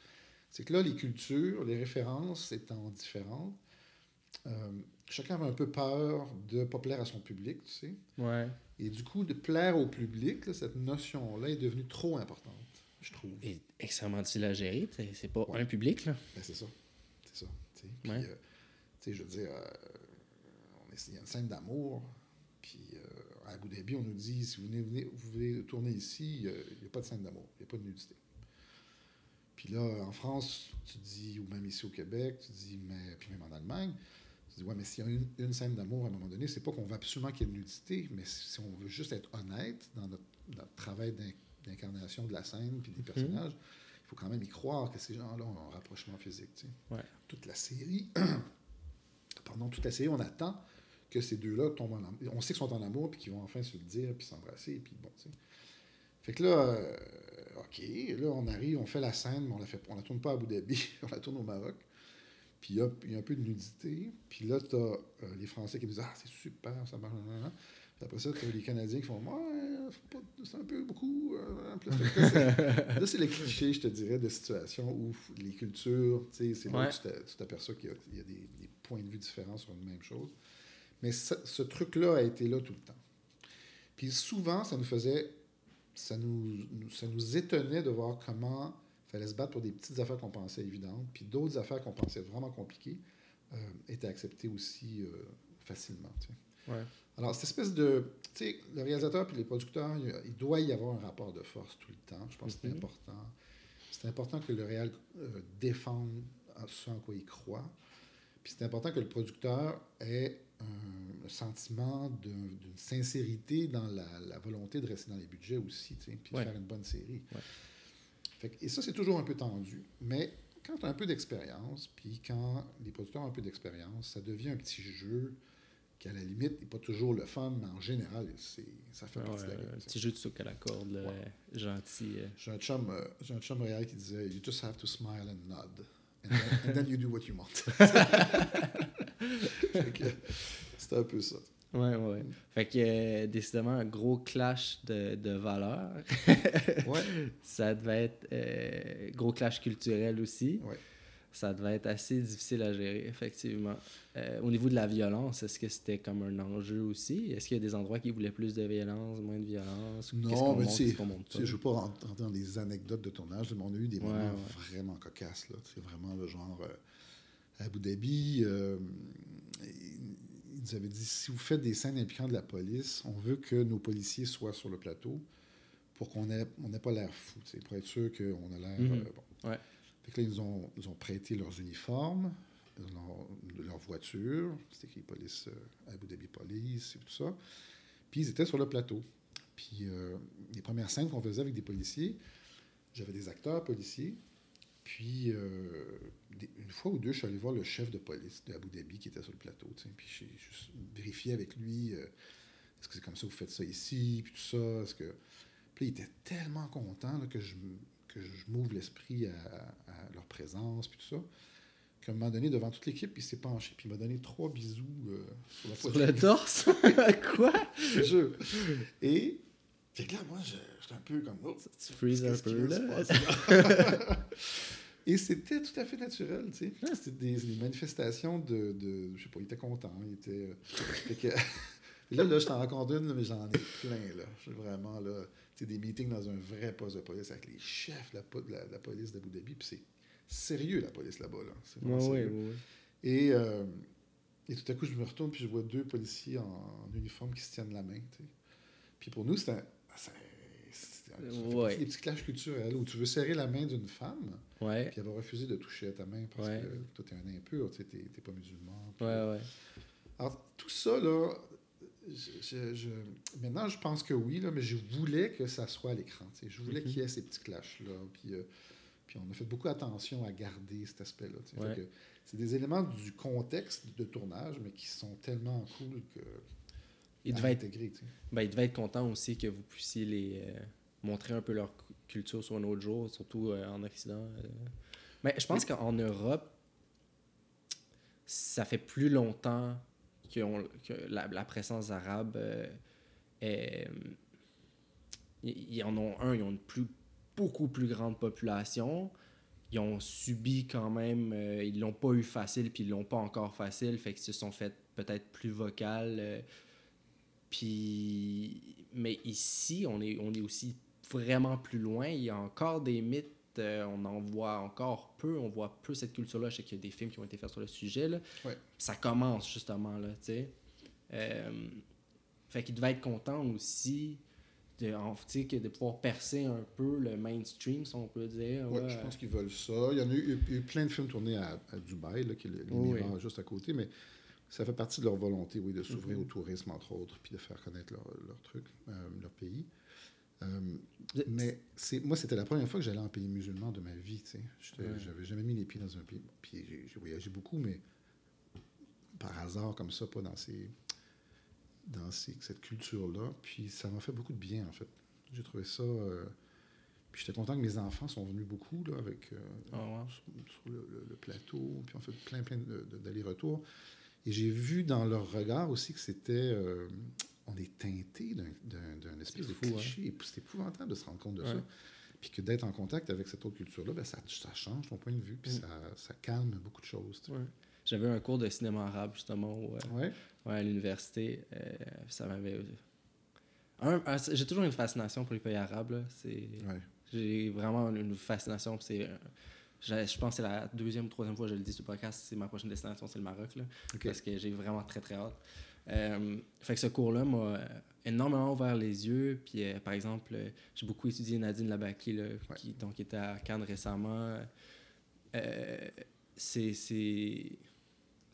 c'est que là, les cultures, les références étant différentes, euh, chacun avait un peu peur de ne pas plaire à son public, tu sais. Ouais. Et du coup, de plaire au public, cette notion-là est devenue trop importante, je trouve. Et extrêmement difficile à gérer, c'est pas un public, là. Ben, c'est ça, c'est ça. Puis, euh, tu sais, je veux dire, euh, il y a une scène d'amour, puis euh, à Abu Dhabi, on nous dit si vous venez, vous venez tourner ici, il n'y a pas de scène d'amour, il n'y a pas de nudité. Puis là, en France, tu dis, ou même ici au Québec, tu dis, mais, puis même en Allemagne, dis, ouais, mais s'il y a une, scène d'amour à un moment donné, c'est pas qu'on veut absolument qu'il y ait de nudité, mais si on veut juste être honnête dans notre, travail d'incarnation de la scène puis des mhm. personnages, il faut quand même y croire que ces gens-là ont un rapprochement physique. Tu sais. Toute la série, [clears throat] pardon, toute la série, on attend que ces deux-là tombent en amour. On sait qu'ils sont en amour, puis qu'ils vont enfin se le dire, puis s'embrasser, puis bon, tu sais. Fait que là, euh, OK, là, on arrive, on fait la scène, mais on la, fait, on la tourne pas à Abu Dhabi, [laughs] on la tourne au Maroc. Puis il y, a un peu de nudité. Puis là, tu as euh, les Français qui disent Ah, c'est super, ça marche. Puis après ça, tu as les Canadiens qui font Ouais, c'est un peu beaucoup. Euh, là, c'est le cliché, je te dirais, de situation où les cultures, tu sais, c'est là où tu t'aperçois qu'il y a, des, des, points de vue différents sur une même chose. Mais ce, truc-là a été là tout le temps. Puis souvent, ça nous faisait. Ça nous, ça nous étonnait de voir comment il fallait se battre pour des petites affaires qu'on pensait évidentes, puis d'autres affaires qu'on pensait vraiment compliquées euh, étaient acceptées aussi euh, facilement. Ouais. Alors, cette espèce de. Tu sais, le réalisateur puis les producteurs, il, doit y avoir un rapport de force tout le temps. Je pense que c'est mm-hmm. important. C'est important que le réal euh, défende ce en quoi il croit. Puis c'est important que le producteur ait un sentiment d'une sincérité dans la, volonté de rester dans les budgets aussi, puis de faire une bonne série. Et ça, c'est toujours un peu tendu. Mais quand tu as un peu d'expérience, puis quand les producteurs ont un peu d'expérience, ça devient un petit jeu qui, à la limite, n'est pas toujours le fun, mais en général, ça fait partie de la Un petit jeu de souk à la corde, gentil. Euh. J'ai un chum, euh, j'ai un chum réel qui disait « You just have to smile and nod. And then, and then you do what you want. [laughs] » C'était un peu ça. Ouais, ouais. Fait que, euh, décidément, un gros clash de, de valeurs. ouais. [laughs] Ça devait être euh, gros clash culturel aussi. Ouais. Ça devait être assez difficile à gérer, effectivement. Euh, au niveau de la violence, est-ce que c'était comme un enjeu aussi? Est-ce qu'il y a des endroits qui voulaient plus de violence, moins de violence? Non, mais tu sais, je ne veux pas rentrer dans des anecdotes de tournage, mais on a eu des moments vraiment cocasses. C'est vraiment le genre... à Abu Dhabi, ils avaient dit si vous faites des scènes impliquant de la police, on veut que nos policiers soient sur le plateau pour qu'on n'ait on pas l'air fou, pour être sûr qu'on a l'air. Mhm. Euh, bon. ouais. Fait que là, ils ont, ils ont prêté leurs uniformes, leur, leur voiture, c'était écrit police, euh, Abu Dhabi Police et tout ça. Puis ils étaient sur le plateau. Puis euh, les premières scènes qu'on faisait avec des policiers, j'avais des acteurs policiers puis, euh, une fois ou deux, je suis allé voir le chef de police de Abu Dhabi qui était sur le plateau. Puis, j'ai juste vérifié avec lui euh, est-ce que c'est comme ça que vous faites ça ici, puis tout ça. Est-ce que... Puis, il était tellement content que je, que je m'ouvre l'esprit à, leur présence, puis tout ça. Qu'à un moment donné, devant toute l'équipe, il s'est penché, puis il m'a donné trois bisous euh, sur la Sur le torse? [laughs] [laughs] Quoi? Je Et. Fait que là, moi, j'étais un peu comme. Oh, tu freezes un peu, là. [laughs] Et c'était tout à fait naturel, tu sais. C'était des, manifestations de, de, Je sais pas, il était content, il était... Euh, [laughs] là, là, je t'en raconte une, mais j'en ai plein, là. Je suis vraiment, là, tu sais, des meetings dans un vrai poste de police avec les chefs de la, la, police d'Abu Dhabi, puis c'est sérieux, la police là-bas, là. C'est vraiment ouais, sérieux. ouais, ouais. Et, euh, et tout à coup, je me retourne, puis je vois deux policiers en, en uniforme qui se tiennent la main, tu sais. Puis pour nous, c'était... c'est- Ouais. des petits clashs culturels où tu veux serrer la main d'une femme, Ouais, puis elle va refuser de toucher à ta main parce Ouais. que toi, t'es un impur, tu t'es pas musulman. puis- alors, tout ça, là, je, je- maintenant, je pense que oui, là, mais je voulais que ça soit à l'écran. Je voulais Mhm. qu'il y ait ces petits clashs-là. Puis, euh, puis on a fait beaucoup attention à garder cet aspect-là. C'est des éléments du contexte de tournage, mais qui sont tellement cool que. Il devait être intégrer, tu sais. Ben, ils devaient être contents aussi que vous puissiez les euh, montrer un peu leur cu- culture sur un autre jour, surtout euh, en Occident. euh. Mais je pense qu'en Europe, ça fait plus longtemps que la, la présence arabe est. Ils ils en ont un, ils ont une plus, beaucoup plus grande population. Ils ont subi quand même, euh, ils l'ont pas eu facile, puis ils l'ont pas encore facile, fait qu'ils se sont fait peut-être plus vocal. euh, puis, mais ici, on est, on est aussi vraiment plus loin. Il y a encore des mythes, euh, on en voit encore peu. On voit peu cette culture-là. Je sais qu'il y a des films qui ont été faits sur le sujet. Là. Ouais. Ça commence justement, là, tu sais. Euh, fait qu'il devait être content aussi de, en- de pouvoir percer un peu le mainstream, si on peut dire. Ouais, ouais. je pense qu'ils veulent ça. Il y en a eu, eu plein de films tournés à, à Dubaï, là, qui est le- oui. juste à côté, mais ça fait partie de leur volonté, oui, de s'ouvrir Mhm. au tourisme, entre autres, puis de faire connaître leur, leur truc, euh, leur pays. Euh, mais c'est, moi, c'était la première fois que j'allais en pays musulman de ma vie, tu sais. Ouais. Jamais mis les pieds dans un pays. Puis j'ai, voyagé beaucoup, mais par hasard, comme ça, pas dans ces dans ces- cette culture-là. Puis ça m'a fait beaucoup de bien, en fait. J'ai trouvé ça... euh, puis j'étais content que mes enfants sont venus beaucoup, là, avec... euh, Ah ouais. sur, sur le, le- le plateau, puis on fait plein, plein de- de- d'allers-retours. Et j'ai vu dans leur regard aussi que c'était... euh, on est teinté d'un, espèce de hein. cliché. Puis c'est épouvantable de se rendre compte de Ouais. ça. Puis que d'être en contact avec cette autre culture-là, ben ça, ça change ton point de vue, puis Mm. ça, ça calme beaucoup de choses. Ouais. J'avais un cours de cinéma arabe, justement, où, euh, Ouais. À l'université, euh, ça m'avait. J'ai toujours une fascination pour les pays arabes. J'ai vraiment une fascination. C'est, je, pense que c'est la deuxième ou troisième fois que je le dis sur le podcast. C'est ma prochaine destination, c'est le Maroc. Là. Parce que j'ai vraiment très, très hâte. Euh, fait que ce cours-là m'a euh, énormément ouvert les yeux. Puis, euh, par exemple, euh, j'ai beaucoup étudié Nadine Labaki, là, qui donc, était à Cannes récemment. C'est,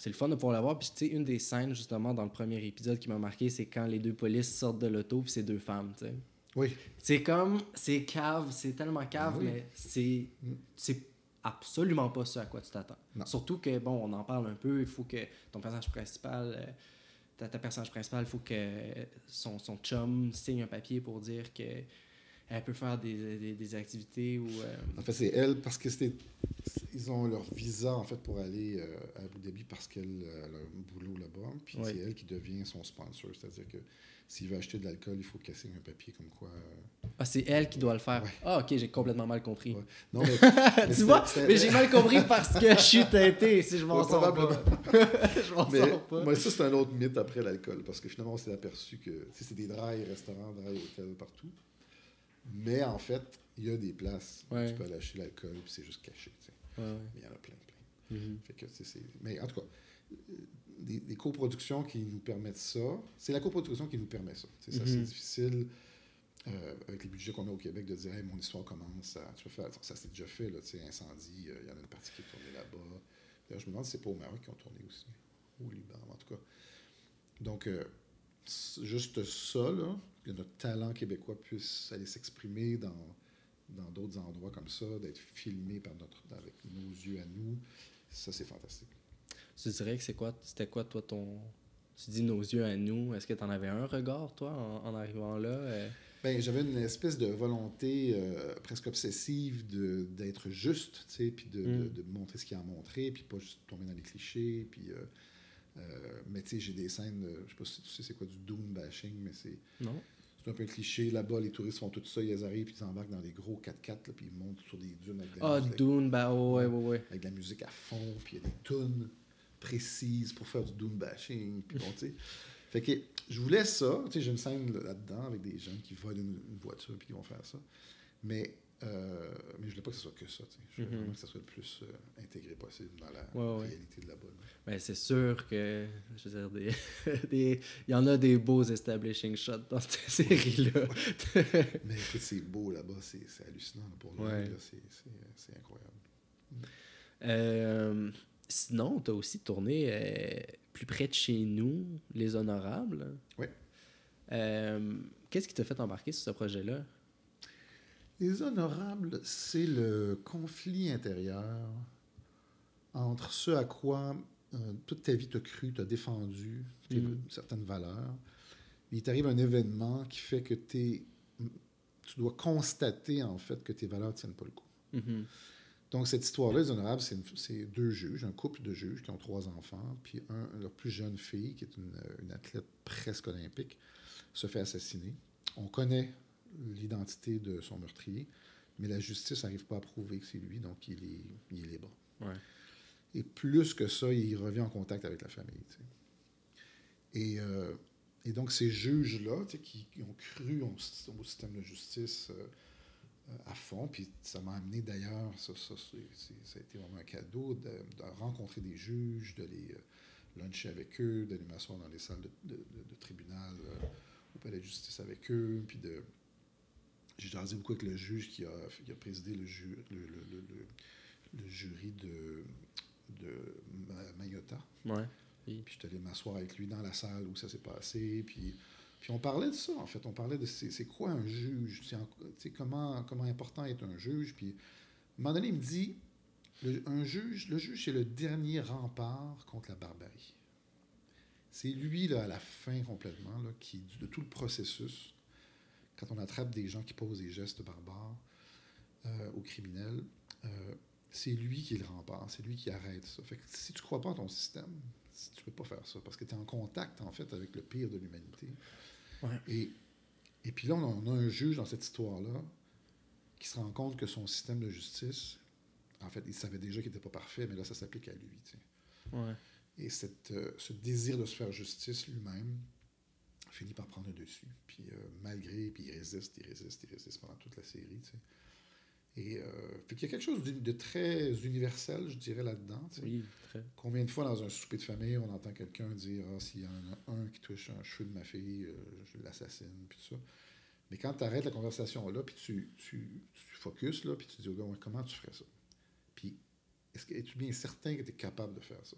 le fun de pouvoir la voir. Puis, tu sais, une des scènes, justement, dans le premier épisode qui m'a marqué, c'est quand les deux polices sortent de l'auto, puis c'est deux femmes, tu sais. Oui. C'est comme, c'est cave, c'est tellement cave, Ah oui. mais c'est, Mm. c'est absolument pas ce à quoi tu t'attends. Surtout que, bon, on en parle un peu, il faut que ton personnage principal, euh, ta, ta personnage principal, il faut que son, son chum signe un papier pour dire que elle peut faire des, des, des activités ou... euh, En fait, c'est elle parce que c'était. Ils ont leur visa en fait pour aller euh, à Abu Dhabi parce qu'elle euh, a un boulot là-bas. Puis c'est elle qui devient son sponsor. C'est-à-dire que s'il veut acheter de l'alcool, il faut qu'elle signe un papier comme quoi. euh, Ah, c'est elle qui doit le faire. Ouais. Ah, ok, j'ai complètement mal compris. Ouais. Non, mais. [laughs] mais tu vois, mais j'ai mal compris parce que je suis teinté, si je m'en Ouais, sors pas. [laughs] je m'en sors pas. moi, ça, c'est un autre mythe après l'alcool. Parce que finalement, on s'est aperçu que c'est des dry restaurants, dry hôtels partout. Mais en fait, il y a des places où tu peux acheter l'alcool, puis c'est juste caché. tu sais. Ouais, ouais. Mais il y en a plein, plein. Mhm. Fait que, tu sais, Mais en tout cas, euh, des, des coproductions qui nous permettent ça, c'est la coproduction qui nous permet ça. Tu sais, Ça, c'est Mhm. difficile euh, avec les budgets qu'on a au Québec de dire Hey, mon histoire commence. à- tu peux faire, ça s'est déjà fait, là, tu sais, incendie, euh, il y en a une partie qui est tournée là-bas. D'ailleurs, je me demande si c'est pas au Maroc qui ont tourné aussi, ou au Liban, en tout cas. Donc, euh, juste ça, là, que notre talent québécois puisse aller s'exprimer dans dans d'autres endroits comme ça, d'être filmé par notre, avec nos yeux à nous, ça c'est fantastique. Tu dirais que c'est quoi, c'était quoi, toi, ton. Tu dis nos yeux à nous. Est-ce que tu en avais un regard, toi, en, en arrivant là euh? Ben, j'avais une espèce de volonté euh, presque obsessive de, d'être juste, tu sais, puis de, Mm. de, de montrer ce qu'il y a à montrer, puis pas juste tomber dans les clichés, puis... euh, euh, mais tu sais, j'ai des scènes, de- je sais pas si tu sais c'est quoi du doom bashing, mais c'est, Non? C'est un peu un cliché. Là-bas, les touristes font tout ça, ils arrivent, puis ils embarquent dans des gros 4x4, là, puis ils montent sur des dunes avec de la Ah, musique. Dune, bah ouais, ouais, ouais. avec de la musique à fond, puis il y a des tunes précises pour faire du doom bashing, puis bon, tu sais. [laughs] Fait que je voulais ça. Tu sais, j'ai une scène là-dedans avec des gens qui volent une, une voiture puis qui vont faire ça. Mais, euh, mais je voulais pas que ce soit que ça. Je voulais vraiment que ça soit le plus euh, intégré possible dans la Ouais, ouais. réalité de là-bas. là. Ben, c'est sûr que, je veux dire, des, [laughs] des- il y en a des beaux establishing shots dans cette série-là. [laughs] Mais écoute, c'est beau là-bas, c'est hallucinant. là, pour Ouais. c'est- c'est euh, c'est incroyable. Euh, sinon, tu as aussi tourné plus près de chez nous, Les Honorables. Oui. Qu'est-ce qui t'a fait embarquer sur ce projet-là? Les honorables, c'est le conflit intérieur entre ce à quoi euh, toute ta vie t'as cru, t'as défendu, tes- Mhm. certaines valeurs. Il t'arrive un événement qui fait que t'es- tu dois constater en fait que tes valeurs ne tiennent pas le coup. Mhm. Donc, cette histoire-là, les honorables, c'est deux juges, un couple de juges qui ont trois enfants, puis un, leur plus jeune fille, qui est une, une athlète presque olympique, se fait assassiner. On connaît l'identité de son meurtrier, mais la justice n'arrive pas à prouver que c'est lui, donc il est, il est libre. Ouais. Et plus que ça, il revient en contact avec la famille. Et, euh, et donc, ces juges-là, tu sais, qui, ont cru au, au système de justice euh, à fond, puis ça m'a amené d'ailleurs, ça, ça, ça a été vraiment un cadeau, de, de rencontrer des juges, de les euh, luncher avec eux, d'aller m'asseoir dans les salles de, de- de- de tribunal au palais de justice avec eux, puis de... J'ai jasé beaucoup avec le juge qui a, qui a présidé le, ju- le, jury de, de Mayotta. Ouais. Puis je suis allé m'asseoir avec lui dans la salle où ça s'est passé. Puis, puis on parlait de ça, en fait. On parlait de c'est quoi un juge, c'est comment, comment important est un juge? Puis à un moment donné, il me dit le, un juge, le juge, c'est le dernier rempart contre la barbarie. C'est lui, là, à la fin complètement, là, qui, de tout le processus, quand on attrape des gens qui posent des gestes barbares euh, aux criminels, euh, c'est lui qui le rempart, c'est lui qui arrête ça. Fait que si tu crois pas en ton système, tu peux pas faire ça, parce que tu es en contact, en fait, avec le pire de l'humanité. Ouais. Et, et puis là, on a un juge dans cette histoire-là qui se rend compte que son système de justice, en fait, il savait déjà qu'il n'était pas parfait, mais là, ça s'applique à lui. tu sais. Ouais. Et cette, euh, ce désir de se faire justice lui-même finit par prendre le dessus. Puis euh, malgré, puis il résiste, il résiste, il résiste pendant toute la série. tu sais. Et euh, fait qu'il y a quelque chose de très universel, je dirais, là-dedans. tu sais. Oui, très. Combien de fois dans un souper de famille, on entend quelqu'un dire Ah, s'il y en a un qui touche un cheveu de ma fille, euh, je l'assassine, puis tout ça. Mais quand tu arrêtes la conversation là, puis tu, tu, tu focuses, là, puis tu dis au gars, Ouais, comment tu ferais ça? Puis, est-ce que, es-tu bien certain que tu es capable de faire ça?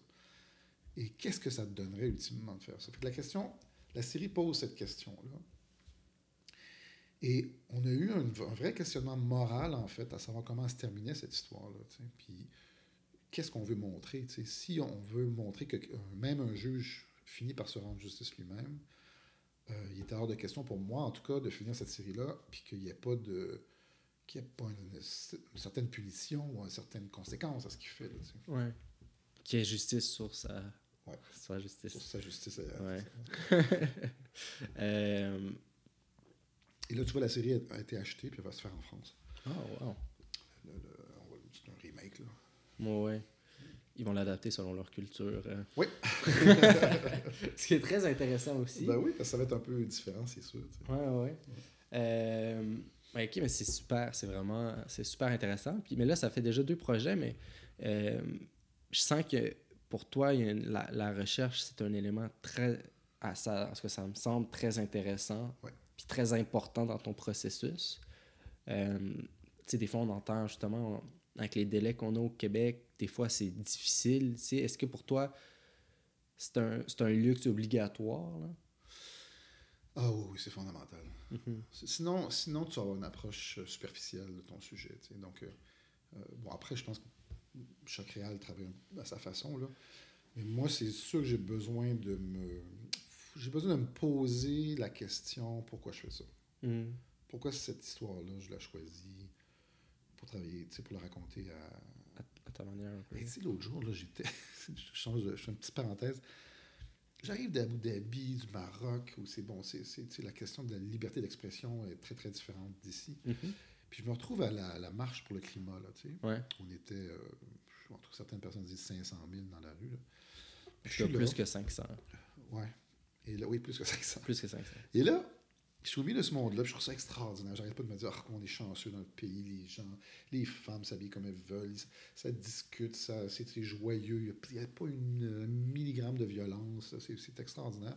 Et qu'est-ce que ça te donnerait ultimement de faire ça? Fait que la question, la série pose cette question-là. Et on a eu un, vrai questionnement moral, en fait, à savoir comment se terminait cette histoire-là. Puis, qu'est-ce qu'on veut montrer? Si on veut montrer que euh, même un juge finit par se rendre justice lui-même, euh, il était hors de question pour moi, en tout cas, de finir cette série-là, puis qu'il n'y ait pas de qu'il ait pas une, certaine punition ou une certaine conséquence à ce qu'il fait. Là. Ouais. Qui est justice sur sa, Ouais. sa justice. Sur sa justice. Ouais. [laughs] Euh, Et là, tu vois, la série a, a été achetée, puis elle va se faire en France. Oh, wow. C'est un remake, là. Ouais, ouais. Ils vont l'adapter selon leur culture. euh. Oui. [laughs] Ce qui est très intéressant aussi. Ben oui, parce que ça va être un peu différent, c'est sûr. tu sais. Ouais, ouais. Euh, ok, mais c'est super, c'est vraiment, c'est super intéressant. Puis, mais là, ça fait déjà deux projets, mais euh, je sens que pour toi, une- la, la recherche, c'est un élément très, à ça, parce que ça me semble très intéressant, Ouais. puis très important dans ton processus. Euh, tu sais, des fois, on entend justement, avec les délais qu'on a au Québec, des fois, c'est difficile. Tu sais, est-ce que pour toi, c'est un, c'est un luxe obligatoire? Là? Ah oui, oui, c'est fondamental. Mhm. Sinon, sinon, tu vas avoir une approche euh, superficielle de ton sujet. tu sais. Donc, euh, bon, après, je pense que chaque réal travaille à sa façon. Là. Mais moi, c'est sûr que j'ai besoin de me. J'ai besoin de me poser la question pourquoi je fais ça? Mhm. Pourquoi cette histoire-là, je l'ai choisie pour travailler, tu sais, pour la raconter à. À, à ta manière un peu. Et tu sais, l'autre jour, là, j'étais. [laughs] je change de- je fais une petite parenthèse. J'arrive d'Abu Dhabi, du Maroc, où c'est bon, c'est, la question de la liberté d'expression est très, très différente d'ici. Mhm. Puis je me retrouve à la, la marche pour le climat, là, tu sais. Ouais. On était, euh, retrouve certaines personnes disent 500 000 dans la rue, là. Puis Je suis plus que 500. Ouais. Et là, oui, plus que 500. Plus que 500. Et là, je suis au milieu de ce monde-là, puis je trouve ça extraordinaire. J'arrête pas de me dire oh, on est chanceux dans le pays, les gens, les femmes s'habillent comme elles veulent, ça discute, ça, c'est joyeux, il n'y a, pas une, un milligramme de violence, c'est extraordinaire.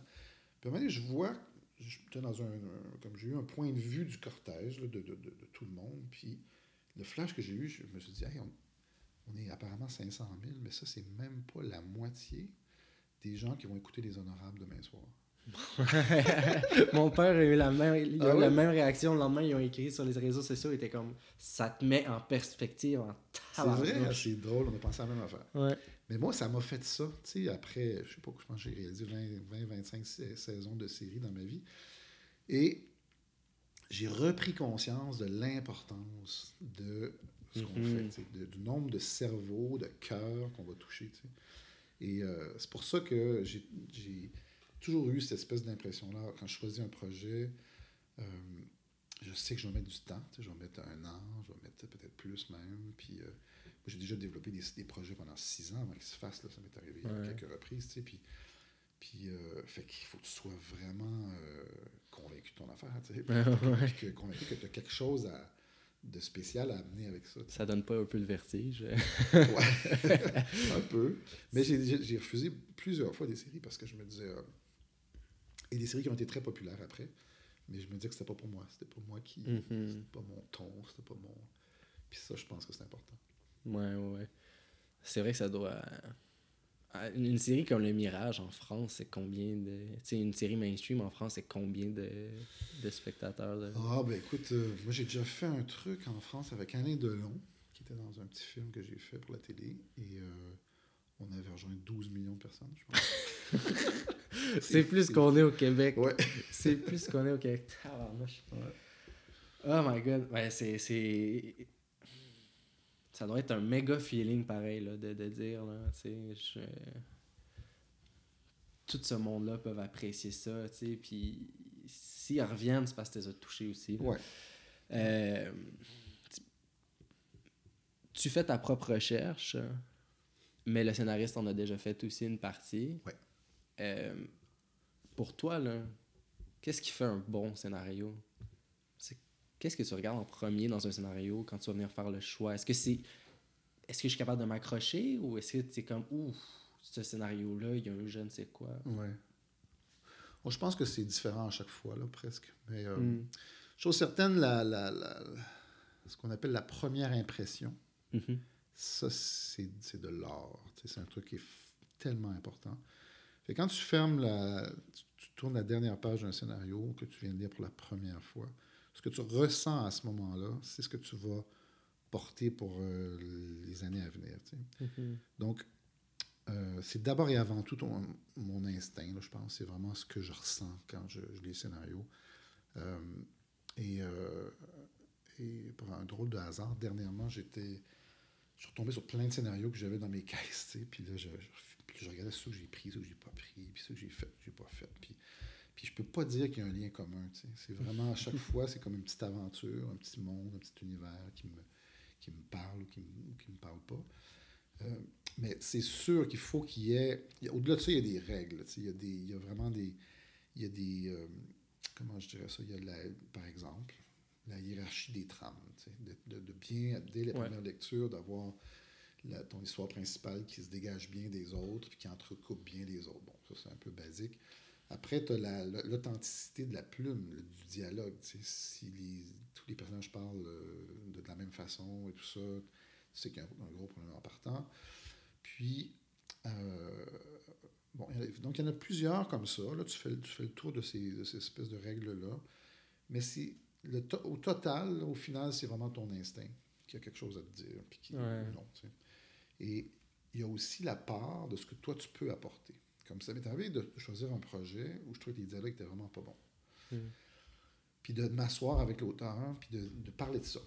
Puis à un moment donné, je vois, j'étais dans un, comme j'ai eu un point de vue du cortège de, de, de, de, tout le monde, puis le flash que j'ai eu, je me suis dit, hey, on, on, est apparemment 500 000, mais ça, c'est même pas la moitié des gens qui vont écouter les honorables demain soir. [laughs] Mon père a eu la même, il a ah la même réaction. Le lendemain, ils ont écrit sur les réseaux sociaux. Il était comme ça te met en perspective. En c'est vrai, c'est drôle. On a pensé à la même affaire. Ouais. Mais moi, ça m'a fait ça. Tu sais, après, je sais pas, je pense que j'ai réalisé 20, 25 saisons de séries dans ma vie. Et j'ai repris conscience de l'importance de ce qu'on mm-hmm. fait, du nombre de cerveaux, de cœurs qu'on va toucher. Et euh, c'est pour ça que j'ai toujours eu cette espèce d'impression-là. Quand je choisis un projet, euh, je sais que je vais mettre du temps. Je vais mettre un an, je vais mettre peut-être plus même. Puis, euh, j'ai déjà développé des, des, projets pendant six ans avant qu'ils se fassent. Là, ça m'est arrivé à quelques reprises. Puis, puis euh, fait qu'il faut que tu sois vraiment convaincu de ton affaire. [laughs] que, convaincu que tu as quelque chose à, de spécial à amener avec ça. Ça donne pas un peu de vertige? ouais, [laughs] un peu. Mais j'ai refusé plusieurs fois des séries parce que je me disais, et des séries qui ont été très populaires après. Mais je me disais que c'était pas pour moi. C'était pas moi qui. Mm C'était pas mon ton. C'était pas mon. Puis ça, je pense que c'est important. Ouais, ouais. C'est vrai que ça doit. Euh, une série comme Le Mirage en France, c'est combien de. Tu sais, une série mainstream en France, c'est combien de, de spectateurs Ah, ben écoute, euh, moi j'ai déjà fait un truc en France avec Alain Delon, qui était dans un petit film que j'ai fait pour la télé. Et euh, on avait rejoint 12 millions de personnes, je pense. [laughs] [laughs] c'est plus qu'on est au Québec. Ouais. c'est plus qu'on est au Québec. Oh my god. Ouais, c'est. Ça doit être un méga feeling pareil, là, de, de dire, là, je... Tout ce monde-là peuvent apprécier ça, tu sais, puis s'ils reviennent, c'est parce que tu les as touchés aussi. Ouais. Euh... Tu fais ta propre recherche, mais le scénariste en a déjà fait aussi une partie. Ouais. Euh, pour toi, là, qu'est-ce qui fait un bon scénario? Qu'est-ce que tu regardes en premier dans un scénario quand tu vas venir faire le choix? Est-ce que c'est. Est-ce que je suis capable de m'accrocher ou est-ce que c'est comme ouf, ce scénario-là, il y a un je ne sais quoi? Ouais. je pense que c'est différent à chaque fois, là, presque. Mais euh, mm. chose certaine, la, la, la, ce qu'on appelle la première impression, mm-hmm. ça, c'est de l'art. C'est un truc qui est tellement important. Et quand tu fermes la. Tu, tournes la dernière page d'un scénario que tu viens de lire pour la première fois, ce que tu ressens à ce moment-là, c'est ce que tu vas porter pour euh, les années à venir. Mm-hmm. Donc, euh, c'est d'abord et avant tout mon instinct, je pense. C'est vraiment ce que je ressens quand je, lis le scénario. Euh, et, et, pour un drôle de hasard, dernièrement, j'étais. Je suis retombé sur plein de scénarios que j'avais dans mes [laughs] caisses, puis là, je, je je regardais ce que j'ai pris, ce que j'ai pas pris, puis ce que j'ai fait, ce que j'ai pas fait. Puis, puis je peux pas dire qu'il y a un lien commun. C'est vraiment à chaque [laughs] fois, c'est comme une petite aventure, un petit monde, un petit univers qui me, qui me parle ou qui me, qui me parle pas. Euh, mais c'est sûr qu'il faut qu'il y ait. Au-delà de ça, il y a des règles. Il y, a des, il y a vraiment des. Il y a des. Euh, comment je dirais ça? Il y a, la, par exemple, la hiérarchie des trames. De, de, bien, dès la première lecture, d'avoir ton histoire principale qui se dégage bien des autres, puis qui entrecoupe bien les autres. Bon, ça, c'est un peu basique. Après, tu as l'authenticité de la plume, du dialogue. Si les, tous les personnages parlent euh, de, la même façon et tout ça, tu sais qu'il y a un, gros problème en partant. Puis, euh, bon, donc il y en a plusieurs comme ça. Là, tu fais, tu fais le tour de ces, de ces espèces de règles-là. Mais c'est le au total, au final, c'est vraiment ton instinct qui a quelque chose à te dire. Puis qui, non, tu sais. Et il y a aussi la part de ce que toi, tu peux apporter. Comme ça m'est arrivé de choisir un projet où je trouvais que les dialogues étaient vraiment pas bons. Hmm. Puis de m'asseoir avec l'auteur, puis de, de, parler de ça.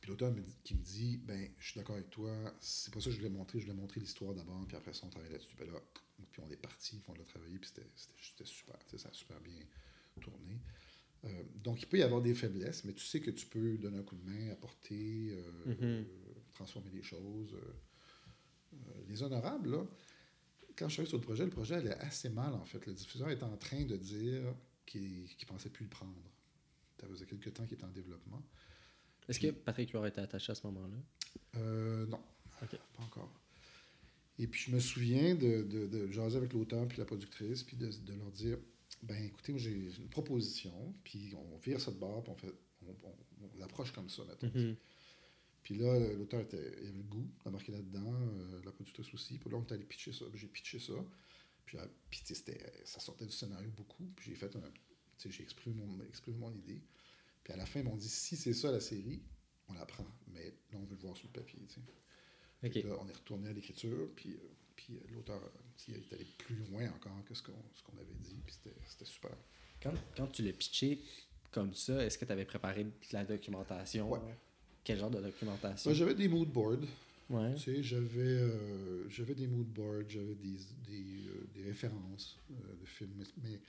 Puis l'auteur qui me dit, ben, je suis d'accord avec toi, c'est pas ça que je voulais montrer, je voulais montrer l'histoire d'abord, puis après ça, on travaille là-dessus. Puis, là, puis on est parti, puis on l'a travaillé, puis c'était super, ça a super bien tourné. Euh, donc, il peut y avoir des faiblesses, mais tu sais que tu peux donner un coup de main, apporter, euh, mm-hmm transformer les choses. Euh, les honorables, là, quand je suis sur le projet, le projet allait assez mal, en fait. Le diffuseur était en train de dire qu'il ne pensait plus le prendre. Ça faisait quelques temps qu'il était en développement. Est-ce que Patrick Huard était attaché à ce moment-là? Euh, non. Pas encore. Et puis, je me souviens de, de, de jaser avec l'auteur puis la productrice, puis de, de, leur dire ben écoutez, j'ai une proposition, puis on vire ça de bord, puis on, fait, on, l'approche comme ça, mettons. Mm-hmm. Puis là, l'auteur il avait le goût d'embarquer là-dedans, euh, la productrice aussi. Puis là, on est allé pitcher ça. J'ai pitché ça. Puis, euh, puis ça sortait du scénario beaucoup. Puis j'ai fait un. J'ai exprimé mon, exprimé mon idée. Puis à la fin, ils m'ont dit si c'est ça la série, on la prend. Mais là, on veut le voir sur le papier. Okay. Là, on est retourné à l'écriture. Puis, euh, puis l'auteur est allé plus loin encore que ce qu'on qu'on avait dit. Puis c'était super. Quand, quand tu l'as pitché comme ça, est-ce que tu avais préparé de la documentation? Ouais. Quel genre de documentation? Ben, j'avais des mood boards. Ouais. Tu sais, j'avais, euh, j'avais des mood boards, j'avais des, des, euh, des références euh, de films. Mais,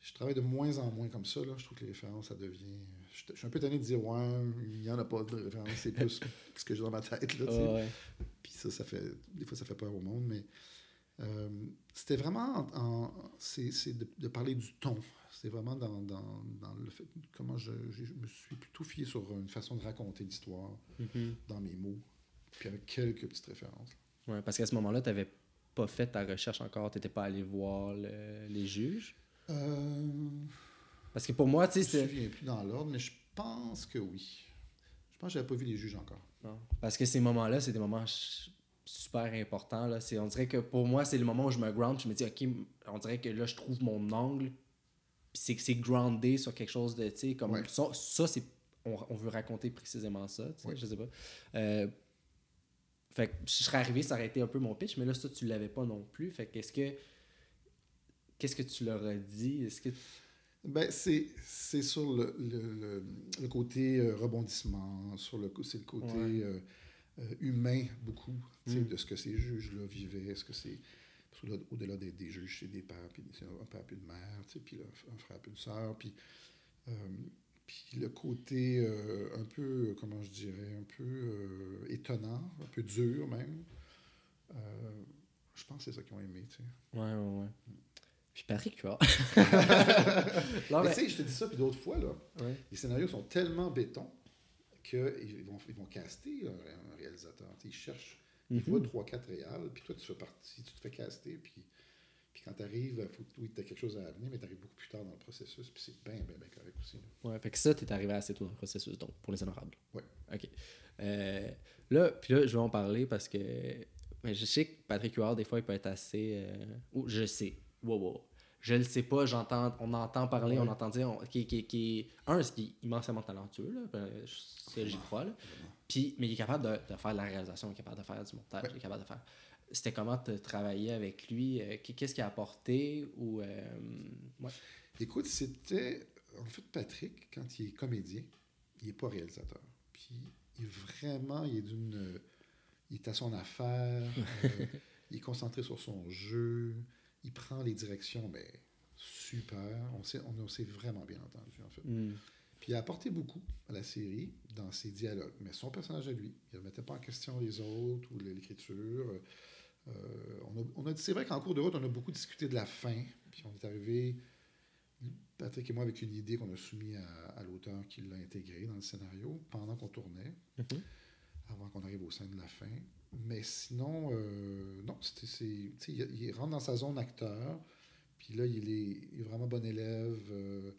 je travaille de moins en moins comme ça. Là. Je trouve que les références, ça devient. Je, suis un peu tanné de dire, ouais, il n'y en a pas de références, c'est [laughs] plus ce que j'ai dans ma tête. Là, ouais. Puis ça, ça fait. Des fois, ça fait peur au monde, mais. C'était vraiment en, c'est, de, de, parler du ton c'est vraiment dans, dans, dans, le fait comment je, je, me suis plutôt fié sur une façon de raconter l'histoire mm-hmm. dans mes mots, puis avec quelques petites références. Oui, parce qu'à ce moment-là, tu n'avais pas fait ta recherche encore, tu n'étais pas allé voir les juges? Euh... Parce que pour moi, tu sais, Je ne me souviens plus dans l'ordre, mais je pense que oui. Je pense que j'avais pas vu les juges encore. Non. Parce que ces moments-là, c'est des moments super importants. Là. On dirait que pour moi, c'est le moment où je me ground, je me dis, OK, on dirait que là, je trouve mon angle, c'est c'est groundé sur quelque chose de, comme ça, ça c'est, on, on, veut raconter précisément ça, tu sais, je sais pas. Euh, fait que je serais arrivé, ça aurait été un peu mon pitch, mais là, ça, tu l'avais pas non plus. Fait qu'est-ce que, qu'est-ce que tu leur as dit? Est-ce que... Ben, c'est, c'est sur le, le, le, côté euh, rebondissement, sur le, c'est le côté euh, humain, beaucoup, tu sais, mm. de ce que ces juges-là vivaient, est-ce que c'est au-delà des, des, juges, c'est des pères, puis un père puis une mère, puis un frère puis une sœur, puis, euh, puis le côté euh, un peu, comment je dirais, un peu euh, étonnant, un peu dur même. je pense que c'est ça qu'ils ont aimé, tu sais. Ouais, ouais, ouais. Puis Patrick, tu vois. [laughs] mais tu sais, je te dis ça, puis d'autres fois, là, les scénarios sont tellement béton qu'ils vont, ils vont caster un réalisateur. Ils cherchent il voit 3-4 réals, puis toi, tu fais partie, tu te fais caster, puis, puis quand tu arrives, faut, oui, tu as quelque chose à amener, mais tu arrives beaucoup plus tard dans le processus, puis c'est bien, bien, bien correct aussi. Là. Ouais, fait que ça, tu es arrivé assez tôt dans le processus, donc, pour les honorables. Ouais. OK. Euh, là, puis là, je vais en parler parce que mais je sais que Patrick Huard, des fois, il peut être assez. Euh, ou je sais. Wow, wow. Je le sais pas, j'entends, on entend parler, on entend dire, qui, qui, qui, un, c'est qu'il est immensément talentueux, là, ben, j'y crois, là. Puis, mais il est capable de, de, faire de la réalisation, il est capable de faire du montage, il est capable de faire. C'était comment de travailler avec lui? Euh, Qu'est-ce qu'il a apporté? Ou, euh, ouais. Écoute, c'était. En fait, Patrick, quand il est comédien, il n'est pas réalisateur. Puis, il est vraiment. Il est d'une. Il est à son affaire. [laughs] Euh, il est concentré sur son jeu. Il prend les directions, mais super. On s'est on, on vraiment bien entendu, en fait. Mm. Puis il a apporté beaucoup à la série dans ses dialogues. Mais son personnage à lui, il ne mettait pas en question les autres ou l'écriture. Euh, on a, c'est vrai qu'en cours de route, on a beaucoup discuté de la fin. Puis on est arrivé, Patrick et moi, avec une idée qu'on a soumise à, l'auteur qui l'a intégrée dans le scénario pendant qu'on tournait, mm-hmm. Avant qu'on arrive au sein de la fin. Mais sinon, euh, non, c'est, il, il, rentre dans sa zone acteur. Puis là, il est, vraiment bon élève. Euh,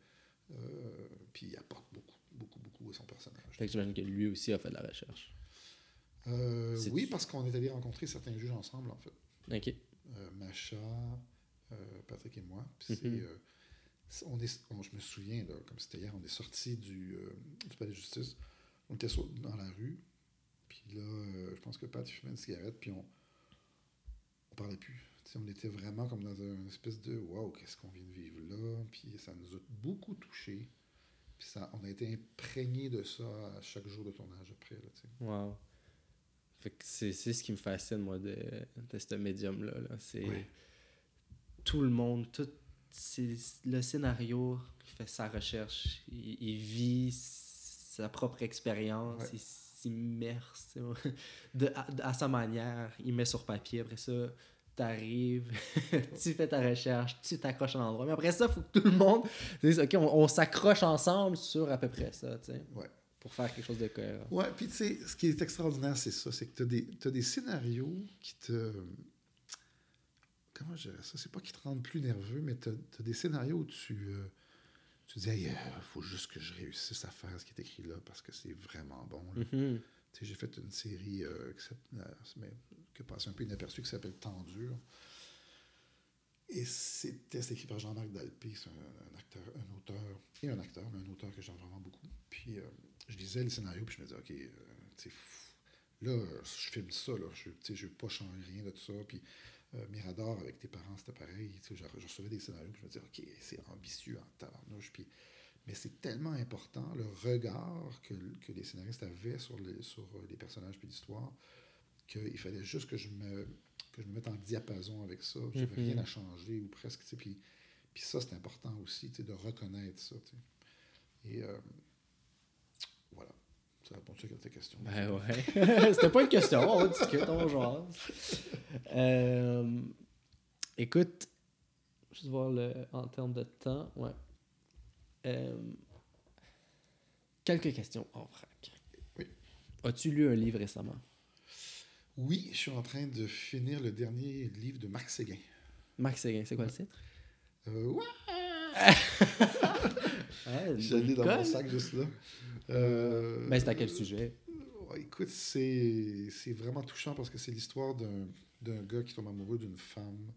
euh, puis il apporte beaucoup, beaucoup, beaucoup à son personnage. Fait que j'imagine que lui aussi a fait de la recherche. Oui, parce qu'on est allé rencontrer certains juges ensemble, en fait. OK. Macha, Patrick et moi. Mm-hmm. on est, je me souviens, comme c'était hier, on est sorti du, du, palais de justice. On était dans la rue. Puis là, je pense que Pat fumait une cigarette, puis on on parlait plus on était vraiment comme dans une espèce de wow, qu'est-ce qu'on vient de vivre là? Puis ça nous a beaucoup touchés. Puis ça, on a été imprégné de ça à chaque jour de tournage après. Là, wow. c'est, ce qui me fascine, moi, de, de ce médium-là. C'est tout le monde, tout c'est le scénario, il fait sa recherche, il, vit sa propre expérience, s'immerse à, à, sa manière, il met sur papier. Après ça, t'arrives, [laughs] tu fais ta recherche, tu t'accroches à l'endroit. Mais après ça, il faut que tout le monde on, on s'accroche ensemble sur à peu près ça, tu sais. Ouais. Pour faire quelque chose de cohérent. Ouais, puis tu sais, ce qui est extraordinaire, c'est ça, c'est que tu as des, t'as des scénarios qui te. Comment je dirais ça? C'est pas qui te rendent plus nerveux, mais tu as, des scénarios où tu, euh, tu dis, il faut juste que je réussisse à faire ce qui est écrit là parce que c'est vraiment bon. Mhm. Sais, j'ai fait une série euh, qui, s'appelle- euh, mais qui a passé un peu inaperçue qui s'appelle Temps dur. Et c'était écrit par Jean-Marc Dalpé, c'est un, un acteur, un auteur, et un acteur, mais un auteur que j'aime vraiment beaucoup. Puis euh, je lisais le scénario, puis je me disais, OK, euh, fou, là, euh, je filme ça, là, je ne veux pas changer rien de tout ça. Puis euh, Mirador, avec tes parents, c'était pareil. Tu sais, je, je recevais des scénarios, puis je me disais, OK, c'est ambitieux en tabarnouche. Puis, mais c'est tellement important, le regard que, que les scénaristes avaient sur les, sur euh, les personnages puis l'histoire, qu'il fallait juste que je me que je me mette en diapason avec ça. Je n'avais Mhm. rien à changer, ou presque. tu sais, Puis, puis ça, c'est important aussi, tu sais, de reconnaître ça. tu sais. Et euh. Ça répond à ta question. Ben ouais. [laughs] C'était pas une question, on discute, on jase. Euh, écoute, juste voir le, en termes de temps. Ouais. Euh, quelques questions en vrac. Oui. As-tu lu un livre récemment? Oui, je suis en train de finir le dernier livre de Marc Séguin. Marc Séguin, c'est quoi le titre? Euh, ouais, [laughs] l'ai dans mon sac juste là. Euh, Ben, c'est à quel sujet? Ouais, écoute, c'est c'est vraiment touchant parce que c'est l'histoire d'un d'un gars qui tombe amoureux d'une femme.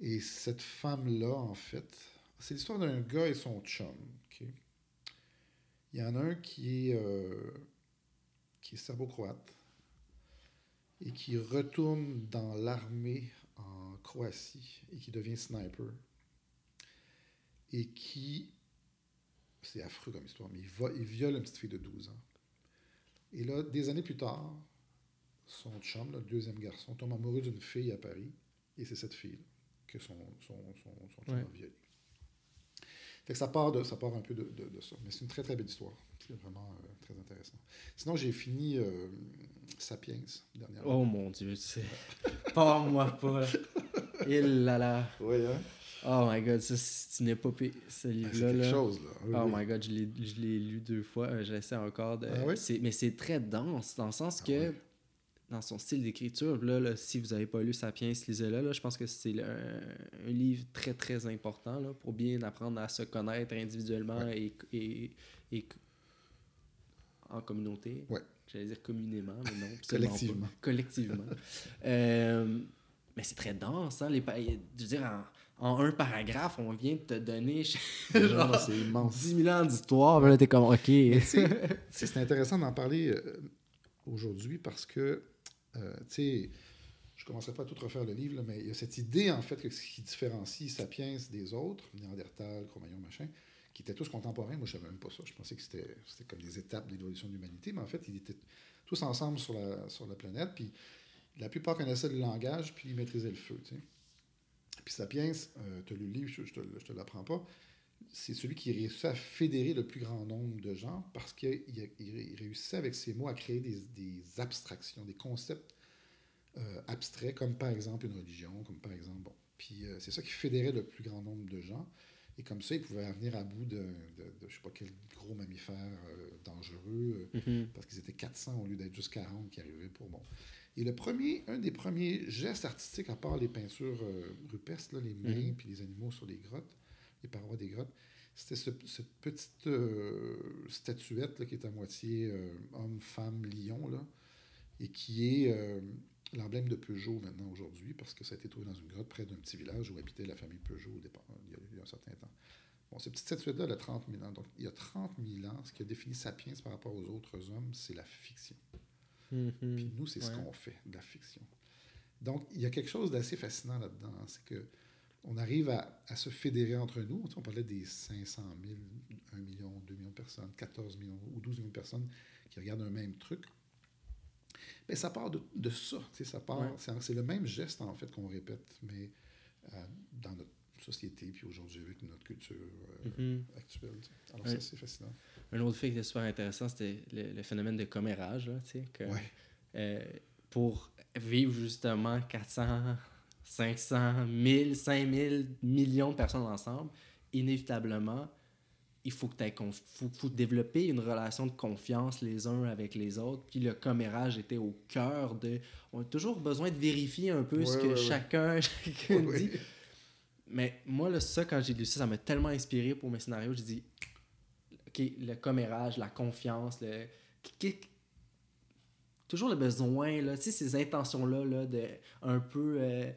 Et cette femme-là, en fait, c'est l'histoire d'un gars et son chum. ok? Il y en a un qui est, euh, qui est serbo-croate et qui retourne dans l'armée en Croatie et qui devient sniper. Et qui, c'est affreux comme histoire, mais il, va, il viole une petite fille de 12 ans. Et là, des années plus tard, son chum, le deuxième garçon, tombe amoureux d'une fille à Paris. Et c'est cette fille que son, son, son, son chum Ouais. a violée. Fait que ça part, de, ça part un peu de, de- de ça. Mais c'est une très, très belle histoire. C'est vraiment euh, très intéressant. Sinon, j'ai fini euh, Sapiens dernièrement. Oh mon dieu, c'est. [laughs] Parle-moi pas. Il là là. Oui, hein? Oh my god, ça, c'est une épopée, ce Ah, C'est livre-là. quelque là. chose, là. Oui, Oh oui. my god, je l'ai, je l'ai lu deux fois. euh, J'essaie encore de. Ah oui? c'est- mais c'est très dense, dans le sens Ah que, dans son style d'écriture, là, là, si vous n'avez pas lu Sapiens, lisez-le. Là, je pense que c'est un, un livre très très important là, pour bien apprendre à se connaître individuellement et, et, et en communauté. Ouais. J'allais dire communément, mais non. Collectivement. Collectivement. [laughs] Euh, mais c'est très dense, hein, les je veux dire, en, en un paragraphe, on vient de te donner [laughs] genre, c'est immense. 10 000 ans d'histoire, là, t'es comme, OK. [laughs] C'est intéressant d'en parler euh, aujourd'hui parce que, euh, tu sais, je ne commencerai pas à tout refaire le livre, là, mais il y a cette idée, en fait, que ce qui différencie Sapiens des autres, Néandertal, Cro-Magnon, machin, qui étaient tous contemporains. Moi, je ne savais même pas ça. Je pensais que c'était c'était comme des étapes de l'évolution de l'humanité, mais en fait, ils étaient tous ensemble sur la, sur la planète, puis la plupart connaissaient le langage, puis ils maîtrisaient le feu, tu sais. Puis Sapiens, tu as lu le livre, je je te l'apprends pas, c'est celui qui réussit à fédérer le plus grand nombre de gens parce qu'il réussissait avec ses mots à créer des, des abstractions, des concepts euh, abstraits, comme par exemple une religion, comme par exemple. Bon. Puis euh, c'est ça qui fédérait le plus grand nombre de gens. Et comme ça, il pouvait en venir à bout de, de, de je sais pas quel gros mammifère euh, dangereux, euh, Mhm. parce qu'ils étaient 400 au lieu d'être juste 40 qui arrivaient pour bon. Et le premier, un des premiers gestes artistiques, à part les peintures euh, rupestres, là, les mains Mhm. puis les animaux sur les grottes, les parois des grottes, c'était ce- cette petite euh, statuette là, qui est à moitié homme, femme, lion, là, et qui est l'emblème de Peugeot maintenant aujourd'hui, parce que ça a été trouvé dans une grotte près d'un petit village où habitait la famille Peugeot au départ, il y a, il y a un certain temps. Bon, cette petite statuette-là, elle a 30 000 ans. Donc, il y a 30 000 ans, ce qui a défini Sapiens par rapport aux autres hommes, c'est la fiction. Mhm. Puis nous, c'est ce qu'on fait, de la fiction. Donc, il y a quelque chose d'assez fascinant là-dedans. hein. C'est que on arrive à, à se fédérer entre nous. On parlait des 500 000, 1 million, 2 millions de personnes, 14 millions ou 12 millions de personnes qui regardent un même truc. Mais ça part de, de ça. Ça part, Ouais. c'est, le même geste, en fait, qu'on répète, mais euh, dans notre société, puis aujourd'hui, avec notre culture euh, Mhm. actuelle. Alors, Ouais. ça, c'est fascinant. Un autre fait qui était super intéressant, c'était le, le phénomène de commérage. Là, tu sais, que, Ouais. euh, pour vivre justement 400, 500, 1000, 5000 millions de personnes ensemble, inévitablement, il faut que tu faut, faut développer une relation de confiance les uns avec les autres. Puis le commérage était au cœur de. On a toujours besoin de vérifier un peu ce que chacun, [laughs] chacun dit. Mais moi, là, ça, quand j'ai lu ça, ça m'a tellement inspiré pour mes scénarios. J'ai dit, OK, le commérage, la confiance, le. Toujours le besoin, là, tu sais, ces intentions-là, là, de un peu. Euh,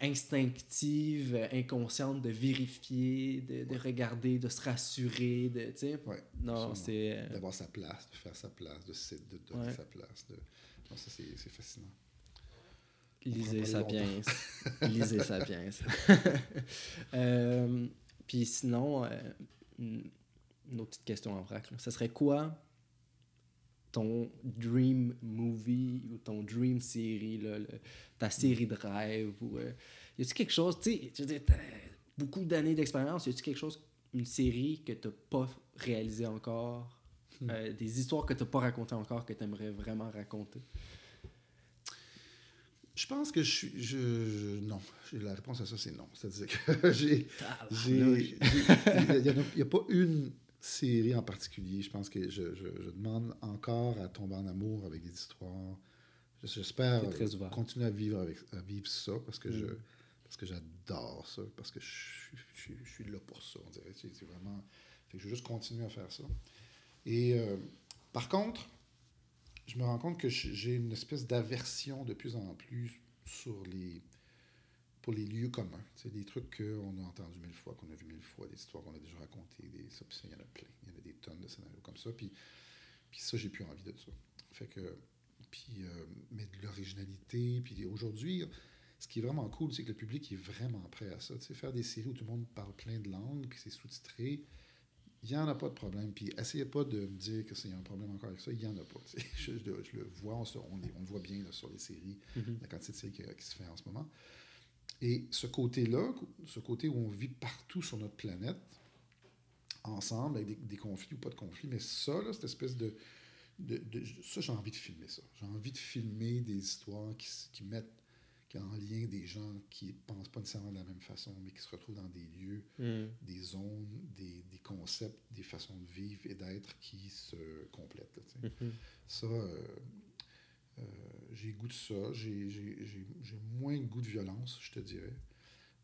instinctive, inconsciente de vérifier, de, de regarder, de se rassurer, de, tu sais. non, c'est... Euh, D'avoir sa place, de faire sa place, de, de donner sa place. De... Non, ça, c'est fascinant. Lisez Sapiens. [laughs] Lisez Sapiens. [laughs] euh, Puis sinon, euh, une autre petite question en vrac. Ça serait quoi ton dream movie ou ton dream série, là, ta série de rêve? Ou, euh, y a-tu quelque chose, tu sais, beaucoup d'années d'expérience, y a-tu quelque chose, une série que tu n'as pas réalisé encore? Hmm. Euh, des histoires que tu n'as pas racontées encore que tu aimerais vraiment raconter? Je pense que je suis. Je, non. La réponse à ça, c'est non. C'est-à-dire que [laughs] j'ai. Il n'y a, pas une série en particulier. Je pense que je, je, demande encore à tomber en amour avec des histoires. J'espère continuer à vivre, avec, à vivre ça parce que je mm. parce que j'adore ça, parce que je, je, suis là pour ça, on dirait. C'est vraiment... Fait que je vais juste continuer à faire ça. Et euh, par contre, je me rends compte que j'ai une espèce d'aversion de plus en plus sur les pour les lieux communs. C'est des trucs qu'on a entendus mille fois, qu'on a vu mille fois, des histoires qu'on a déjà racontées, des, ça, il y en a plein. Il y en a des tonnes de scénarios comme ça. Puis, puis ça, j'ai plus envie de ça. Fait que, puis, euh, mais de l'originalité. Puis aujourd'hui, ce qui est vraiment cool, c'est que le public est vraiment prêt à ça. Tu sais, faire des séries où tout le monde parle plein de langues, puis c'est sous-titré, il n'y en a pas de problème. Puis essayez pas de me dire y a un problème encore avec ça. Il n'y en a pas. [laughs] Je, je, le vois, on, on, le voit bien là, sur les séries, mm-hmm. la quantité de séries qui, qui, se fait en ce moment. Et ce côté-là, ce côté où on vit partout sur notre planète, ensemble, avec des, conflits ou pas de conflits, mais ça, là, cette espèce de. de, ça, j'ai envie de filmer ça. J'ai envie de filmer des histoires qui, qui mettent en lien des gens qui ne pensent pas nécessairement de la même façon, mais qui se retrouvent dans des lieux, hmm. des zones, des, des, concepts, des façons de vivre et d'être qui se complètent. Mm-hmm. Ça, euh, euh, j'ai goût de ça. J'ai moins goût de violence, je te dirais.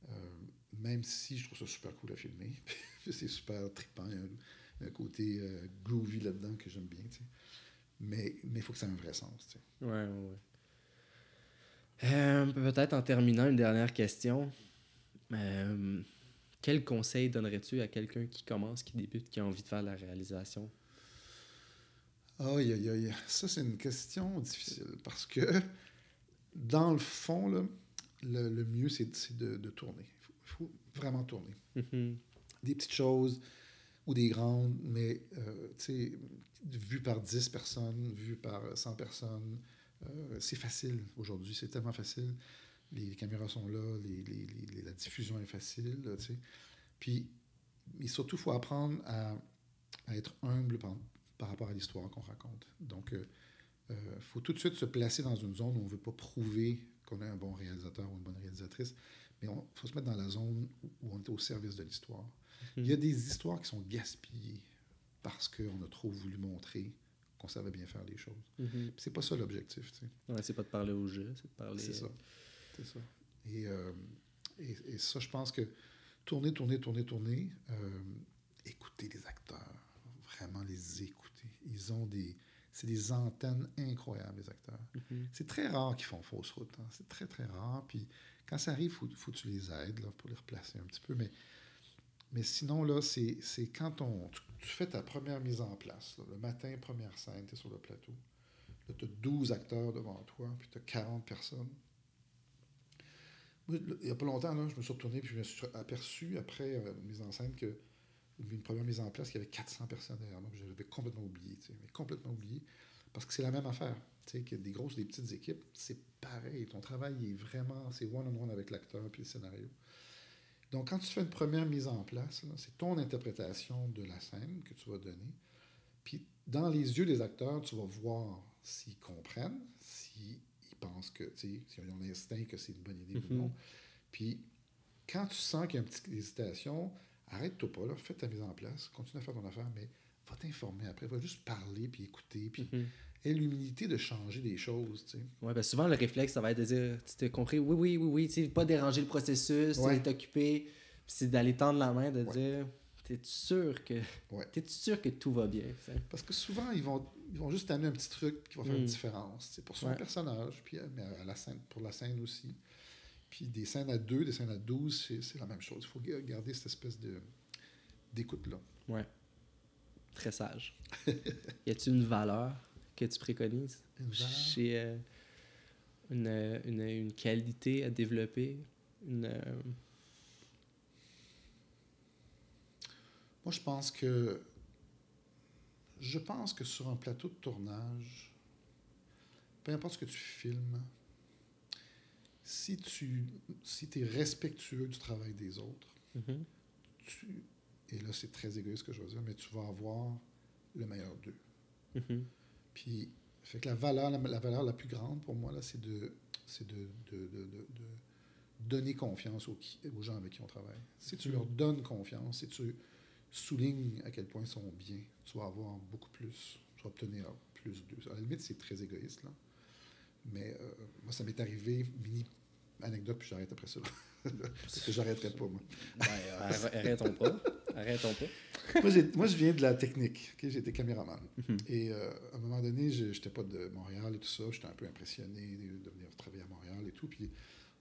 Euh, même si je trouve ça super cool à filmer. [laughs] c'est super trippant. Il y a un, côté euh, groovy là-dedans que j'aime bien. Mais il faut que ça ait un vrai sens. Ouais, ouais. Peut-être en terminant, une dernière question. quel conseil donnerais-tu à quelqu'un qui commence, qui débute, qui a envie de faire la réalisation? Aïe, aïe, aïe. Ça, c'est une question difficile parce que, dans le fond, là, le, le, mieux, c'est de, de, tourner. Il faut, vraiment tourner. Mm-hmm. Des petites choses ou des grandes, mais, euh, tu sais, vues par 10 personnes, vues par 100 personnes, euh, c'est facile aujourd'hui. C'est tellement facile. Les, caméras sont là, les, les, la diffusion est facile, tu sais. Puis, mais surtout, il faut apprendre à, à être humble pendant par rapport à l'histoire qu'on raconte. Donc, il euh, euh, faut tout de suite se placer dans une zone où on ne veut pas prouver qu'on est un bon réalisateur ou une bonne réalisatrice, mais il faut se mettre dans la zone où on est au service de l'histoire. Mhm. Il y a des histoires qui sont gaspillées parce qu'on a trop voulu montrer qu'on savait bien faire les choses. Mhm. C'est pas ça l'objectif. Tu sais. ouais, c'est pas de parler au jeu, c'est de parler. C'est ça. C'est ça. Et, euh, et, et, ça, je pense que tourner, tourner, tourner, tourner, écouter les acteurs, vraiment les écouter. Ils ont des. C'est des antennes incroyables, les acteurs. Mm-hmm. C'est très rare qu'ils font fausse route. Hein. C'est très, très rare. Puis quand ça arrive, il faut, faut, que tu les aides là, pour les replacer un petit peu. Mais, mais sinon, là, c'est quand on, tu, fais ta première mise en place. le matin, première scène, tu es sur le plateau. Là, tu as 12 acteurs devant toi, puis tu as 40 personnes. il n'y a pas longtemps, là, je me suis retourné puis je me suis aperçu, après euh, mise en scène, que une première mise en place, il y avait 400 personnes derrière moi. J'avais complètement oublié, mais complètement oublié. Parce que c'est la même affaire. Tu sais, a des grosses, des petites équipes, c'est pareil. Ton travail est vraiment, c'est one-on-one avec l'acteur puis le scénario. Donc, quand tu fais une première mise en place, c'est ton interprétation de la scène que tu vas donner. Puis, dans les yeux des acteurs, tu vas voir s'ils comprennent, s'ils pensent que, tu sais, s'ils ont l'instinct que c'est une bonne idée ou non. Puis, quand tu sens qu'il y a une petite hésitation, arrête-toi pas, là, fais ta mise en place, continue à faire ton affaire, mais va t'informer après, va juste parler, puis écouter, puis Mhm. aie l'humilité de changer des choses, tu sais. Ouais, ben souvent, le réflexe, ça va être de dire Tu t'es compris Oui, oui, oui, oui. Tu sais, pas déranger le processus, Ouais. t'occuper. Puis c'est d'aller tendre la main, de Ouais. dire T'es-tu sûr que. Ouais. T'es-tu sûr que tout va bien? Parce que souvent, ils vont, ils vont juste amener un petit truc qui va faire une Mm. différence. C'est pour son personnage, puis à, mais à la scène, pour la scène aussi. Puis des scènes à 2, des scènes à 12, c'est, c'est la même chose. Il faut ga- garder cette espèce de, d'écoute-là. Ouais. Très sage. y a-t-il une valeur que tu préconises? Une valeur? chez euh, une, euh, une, une qualité à développer? Une, euh, Moi, je pense que. Je pense que sur un plateau de tournage, peu importe ce que tu filmes, si tu si es respectueux du travail des autres, mhm, tu, et là c'est très égoïste ce que je veux dire, mais tu vas avoir le meilleur d'eux. mhm, Puis, fait que la valeur, la, la valeur la plus grande pour moi, là, c'est de, c'est de, de, de, donner confiance aux, qui- aux gens avec qui on travaille. Si tu Mhm. leur donnes confiance, si tu soulignes à quel point ils sont bien, tu vas avoir beaucoup plus, tu vas obtenir plus d'eux. À la limite, c'est très égoïste, là. Mais euh, moi, ça m'est arrivé, mini anecdote, puis j'arrête après ça. [laughs] Parce que j'arrêterai pas, moi. Ben, [laughs] arr- arrêtons pas. Arrêtons pas. moi, moi, je viens de la technique. J'étais caméraman. Mhm. Et euh, à un moment donné, je n'étais pas de Montréal et tout ça. J'étais un peu impressionné de, venir travailler à Montréal et tout. Puis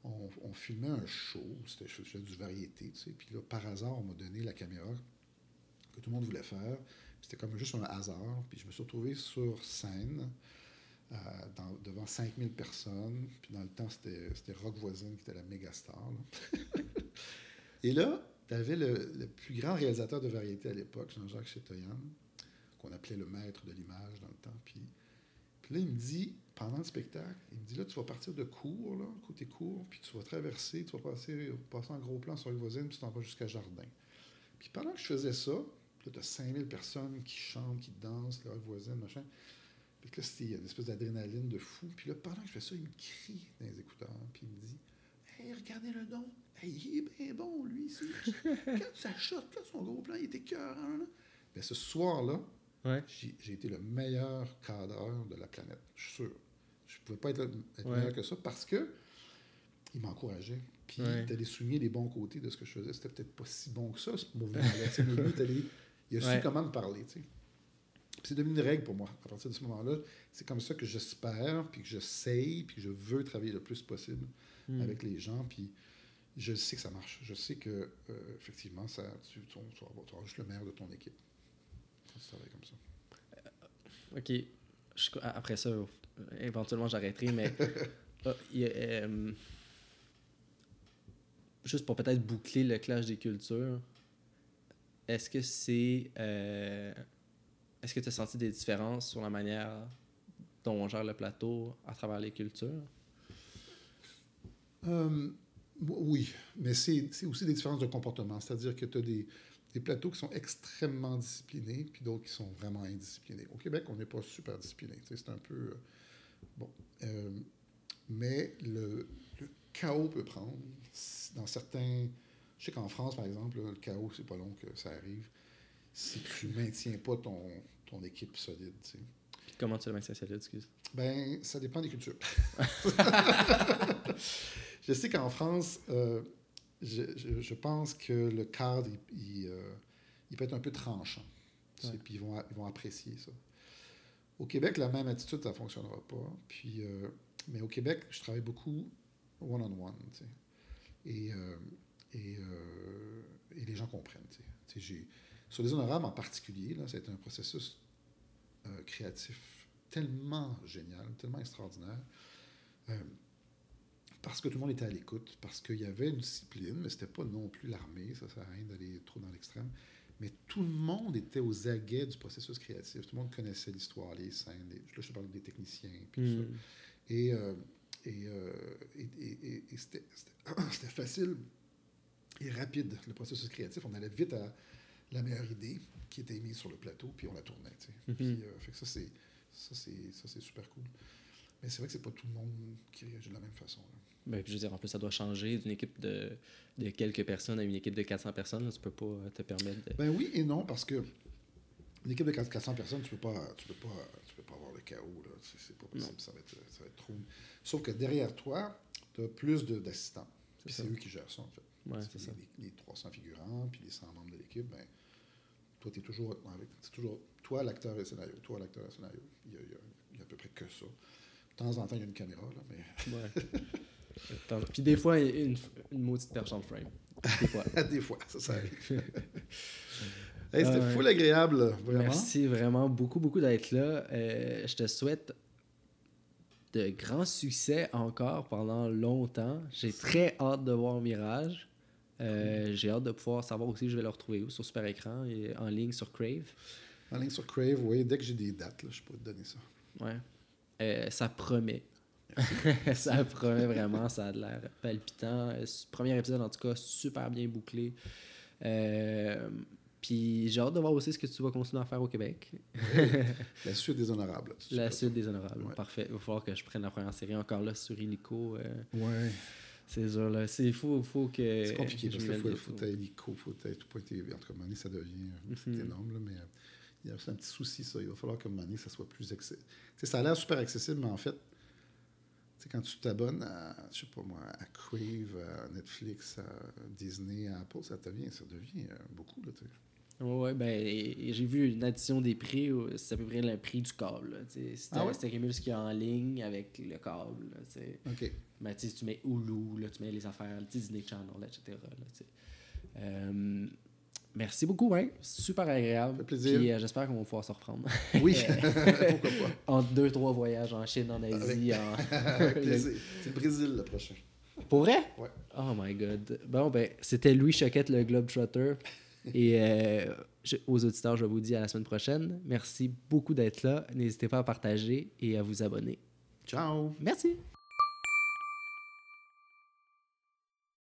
on, on filmait un show. C'était du variété, tu sais. Puis là, par hasard, on m'a donné la caméra que tout le monde voulait faire. C'était comme juste un hasard. Puis je me suis retrouvé sur scène euh, dans- devant 5000 personnes. Puis dans le temps, c'était Rock Voisine qui était la méga star. [laughs] et là, tu avais le, le plus grand réalisateur de variété à l'époque, Jean-Jacques Chetoyan, qu'on appelait le maître de l'image dans le temps. Puis, puis là, il me dit, pendant le spectacle, il me dit là, tu vas partir de cours, là, côté cours, puis tu vas traverser, tu vas passer, passer en gros plan sur Rock Voisine, puis tu t'en vas jusqu'à Jardin. Puis pendant que je faisais ça, là, tu as 5000 personnes qui chantent, qui dansent, le voisine, machin. Puis là, c'était une espèce d'adrénaline de fou. Puis là, pendant que je fais ça, il me crie dans les écouteurs. Puis il me dit Hey, regardez le don. Hey, il est bien bon, lui. ici. [laughs] Quand ça shot, là, son gros plan, il était cœur. Mais ce soir-là, Ouais. j'ai été le meilleur cadreur de la planète. Je suis sûr. Je ne pouvais pas être, être Ouais. meilleur que ça parce que il m'encourageait. Puis Ouais. il allé souligner les bons côtés de ce que je faisais. C'était peut-être pas si bon que ça, ce mouvement-là. Il a su comment me parler. tu sais. C'est devenu une règle pour moi. À partir de ce moment-là, c'est comme ça que j'espère, puis que j'essaye, puis que je veux travailler le plus possible Hmm. avec les gens. Puis je sais que ça marche. Je sais que, euh, effectivement, ça, tu, tu, tu auras juste le meilleur de ton équipe. Quand tu travailles comme ça. Ok. Je- après ça, euh, éventuellement, j'arrêterai, mais. ah, [laughs] il y a, euh, juste pour peut-être boucler le clash des cultures, est-ce que c'est. Est-ce que tu as senti des différences sur la manière dont on gère le plateau à travers les cultures? Euh, oui, mais c'est aussi des différences de comportement. C'est-à-dire que tu as des, des plateaux qui sont extrêmement disciplinés, puis d'autres qui sont vraiment indisciplinés. Au Québec, on n'est pas super discipliné. C'est un peu. euh, bon. Euh, mais le, chaos peut prendre. Dans certains. Je sais qu'en France, par exemple, le chaos, c'est pas long que ça arrive. Si tu maintiens pas ton, ton équipe solide. tu sais. Puis comment tu le maintiens solide, excuse? Ben, ça dépend des cultures. [laughs] je sais qu'en France, euh, je, je- je pense que le cadre, il, il, euh, il peut être un peu tranchant. tu sais, Ouais. Puis ils vont, ils vont apprécier ça. Au Québec, la même attitude, ça ne fonctionnera pas. Puis, euh, mais au Québec, je travaille beaucoup one-on-one. tu sais. Et, et, et les gens comprennent. tu sais. Sur les honorables en particulier, là, été un processus euh, créatif tellement génial, tellement extraordinaire. Euh, parce que tout le monde était à l'écoute, parce qu'il y avait une discipline, mais c'était pas non plus l'armée, ça sert à rien d'aller trop dans l'extrême. Mais tout le monde était aux aguets du processus créatif. Tout le monde connaissait l'histoire, les scènes. les- là, je te parle des techniciens. Puis tout ça. Et, euh, et, et, [clears throat] c'était facile et rapide, le processus créatif. On allait vite à la meilleure idée qui était mise sur le plateau, puis on la tournait. tu sais. Mhm. Puis, euh, fait que ça, c'est ça, c'est super cool. Mais c'est vrai que c'est pas tout le monde qui réagit de la même façon. là. Ben, puis je veux dire, en plus, ça doit changer d'une équipe de, de quelques personnes à une équipe de 400 personnes. là. Tu peux pas te permettre de... Ben oui et non, parce que une équipe de 400 personnes, tu peux pas, tu peux pas, tu peux pas avoir le chaos. Là. C'est, pas possible. Ça va, être, ça va être trop. Sauf que derrière toi, tu as plus d'assistants. C'est Puis c'est eux qui gèrent ça, en fait. Ouais, Parce c'est que ça. Les, les 300 figurants, puis les 100 membres de l'équipe, ben, toi, tu es toujours. C'est toujours toi, l'acteur et le scénario. Toi, l'acteur et le scénario. Il y, a, il, y a, il y a à peu près que ça. De temps en temps, il y a une caméra, là, mais Ouais. [laughs] Puis des fois, une, une maudite perche dans le frame. Des fois. [laughs] des fois, ça, ça arrive. [laughs] Hey, c'était full agréable, vraiment. Merci vraiment beaucoup, beaucoup d'être là. Euh, je te souhaite de grands succès encore pendant longtemps. J'ai très hâte de voir Mirage. Euh, J'ai hâte de pouvoir savoir aussi, je vais le retrouver où sur Super Écran et en ligne sur Crave. En ligne sur Crave, oui, dès que j'ai des dates, là, je peux te donner ça. Ouais. Euh, ça promet. [laughs] ça promet vraiment, ça a l'air palpitant. Euh, Premier épisode, en tout cas, super bien bouclé. Euh, Puis j'ai hâte de voir aussi ce que tu vas continuer à faire au Québec. La suite des honorables. La suite des honorables. Ouais. Parfait. Il va falloir que je prenne la première série encore là sur Illico. euh. Ouais. C'est sûr, là. C'est fou, faut que. C'est compliqué parce mette faut, faut être hélico, faut tout point TV. En tout cas, donné, ça devient euh, Mhm. énorme, là, mais euh, il y a un petit souci, ça. Il va falloir moment donné, ça soit plus accessible. Ça a l'air super accessible, mais en fait, quand tu t'abonnes à, je sais pas moi, à Crave, à Netflix, à Disney, à Apple, ça devient, ça devient euh, beaucoup, là, tu sais. Ouais, ben, et- et j'ai vu une addition des prix, où c'est à peu près le prix du câble. là. C'était Ah ouais? c'était ce qu'il y a en ligne avec le câble. là. OK. Mais tu mets Hulu, là, tu mets les affaires, Disney Channel, etc. là, sais. Euh, merci beaucoup, hein. super agréable. Ça fait plaisir. Puis euh, j'espère qu'on va pouvoir se reprendre. Oui, [laughs] [laughs] pourquoi pas. Entre deux, trois voyages en Chine, en Asie. en... [laughs] Avec plaisir. C'est le Brésil, le prochain. Pour vrai? Ouais. Oh my god. Bon, ben, c'était Louis Choquette, le Globetrotter. Et euh, je- aux auditeurs, je vous dis à la semaine prochaine. Merci beaucoup d'être là. N'hésitez pas à partager et à vous abonner. Ciao! Merci.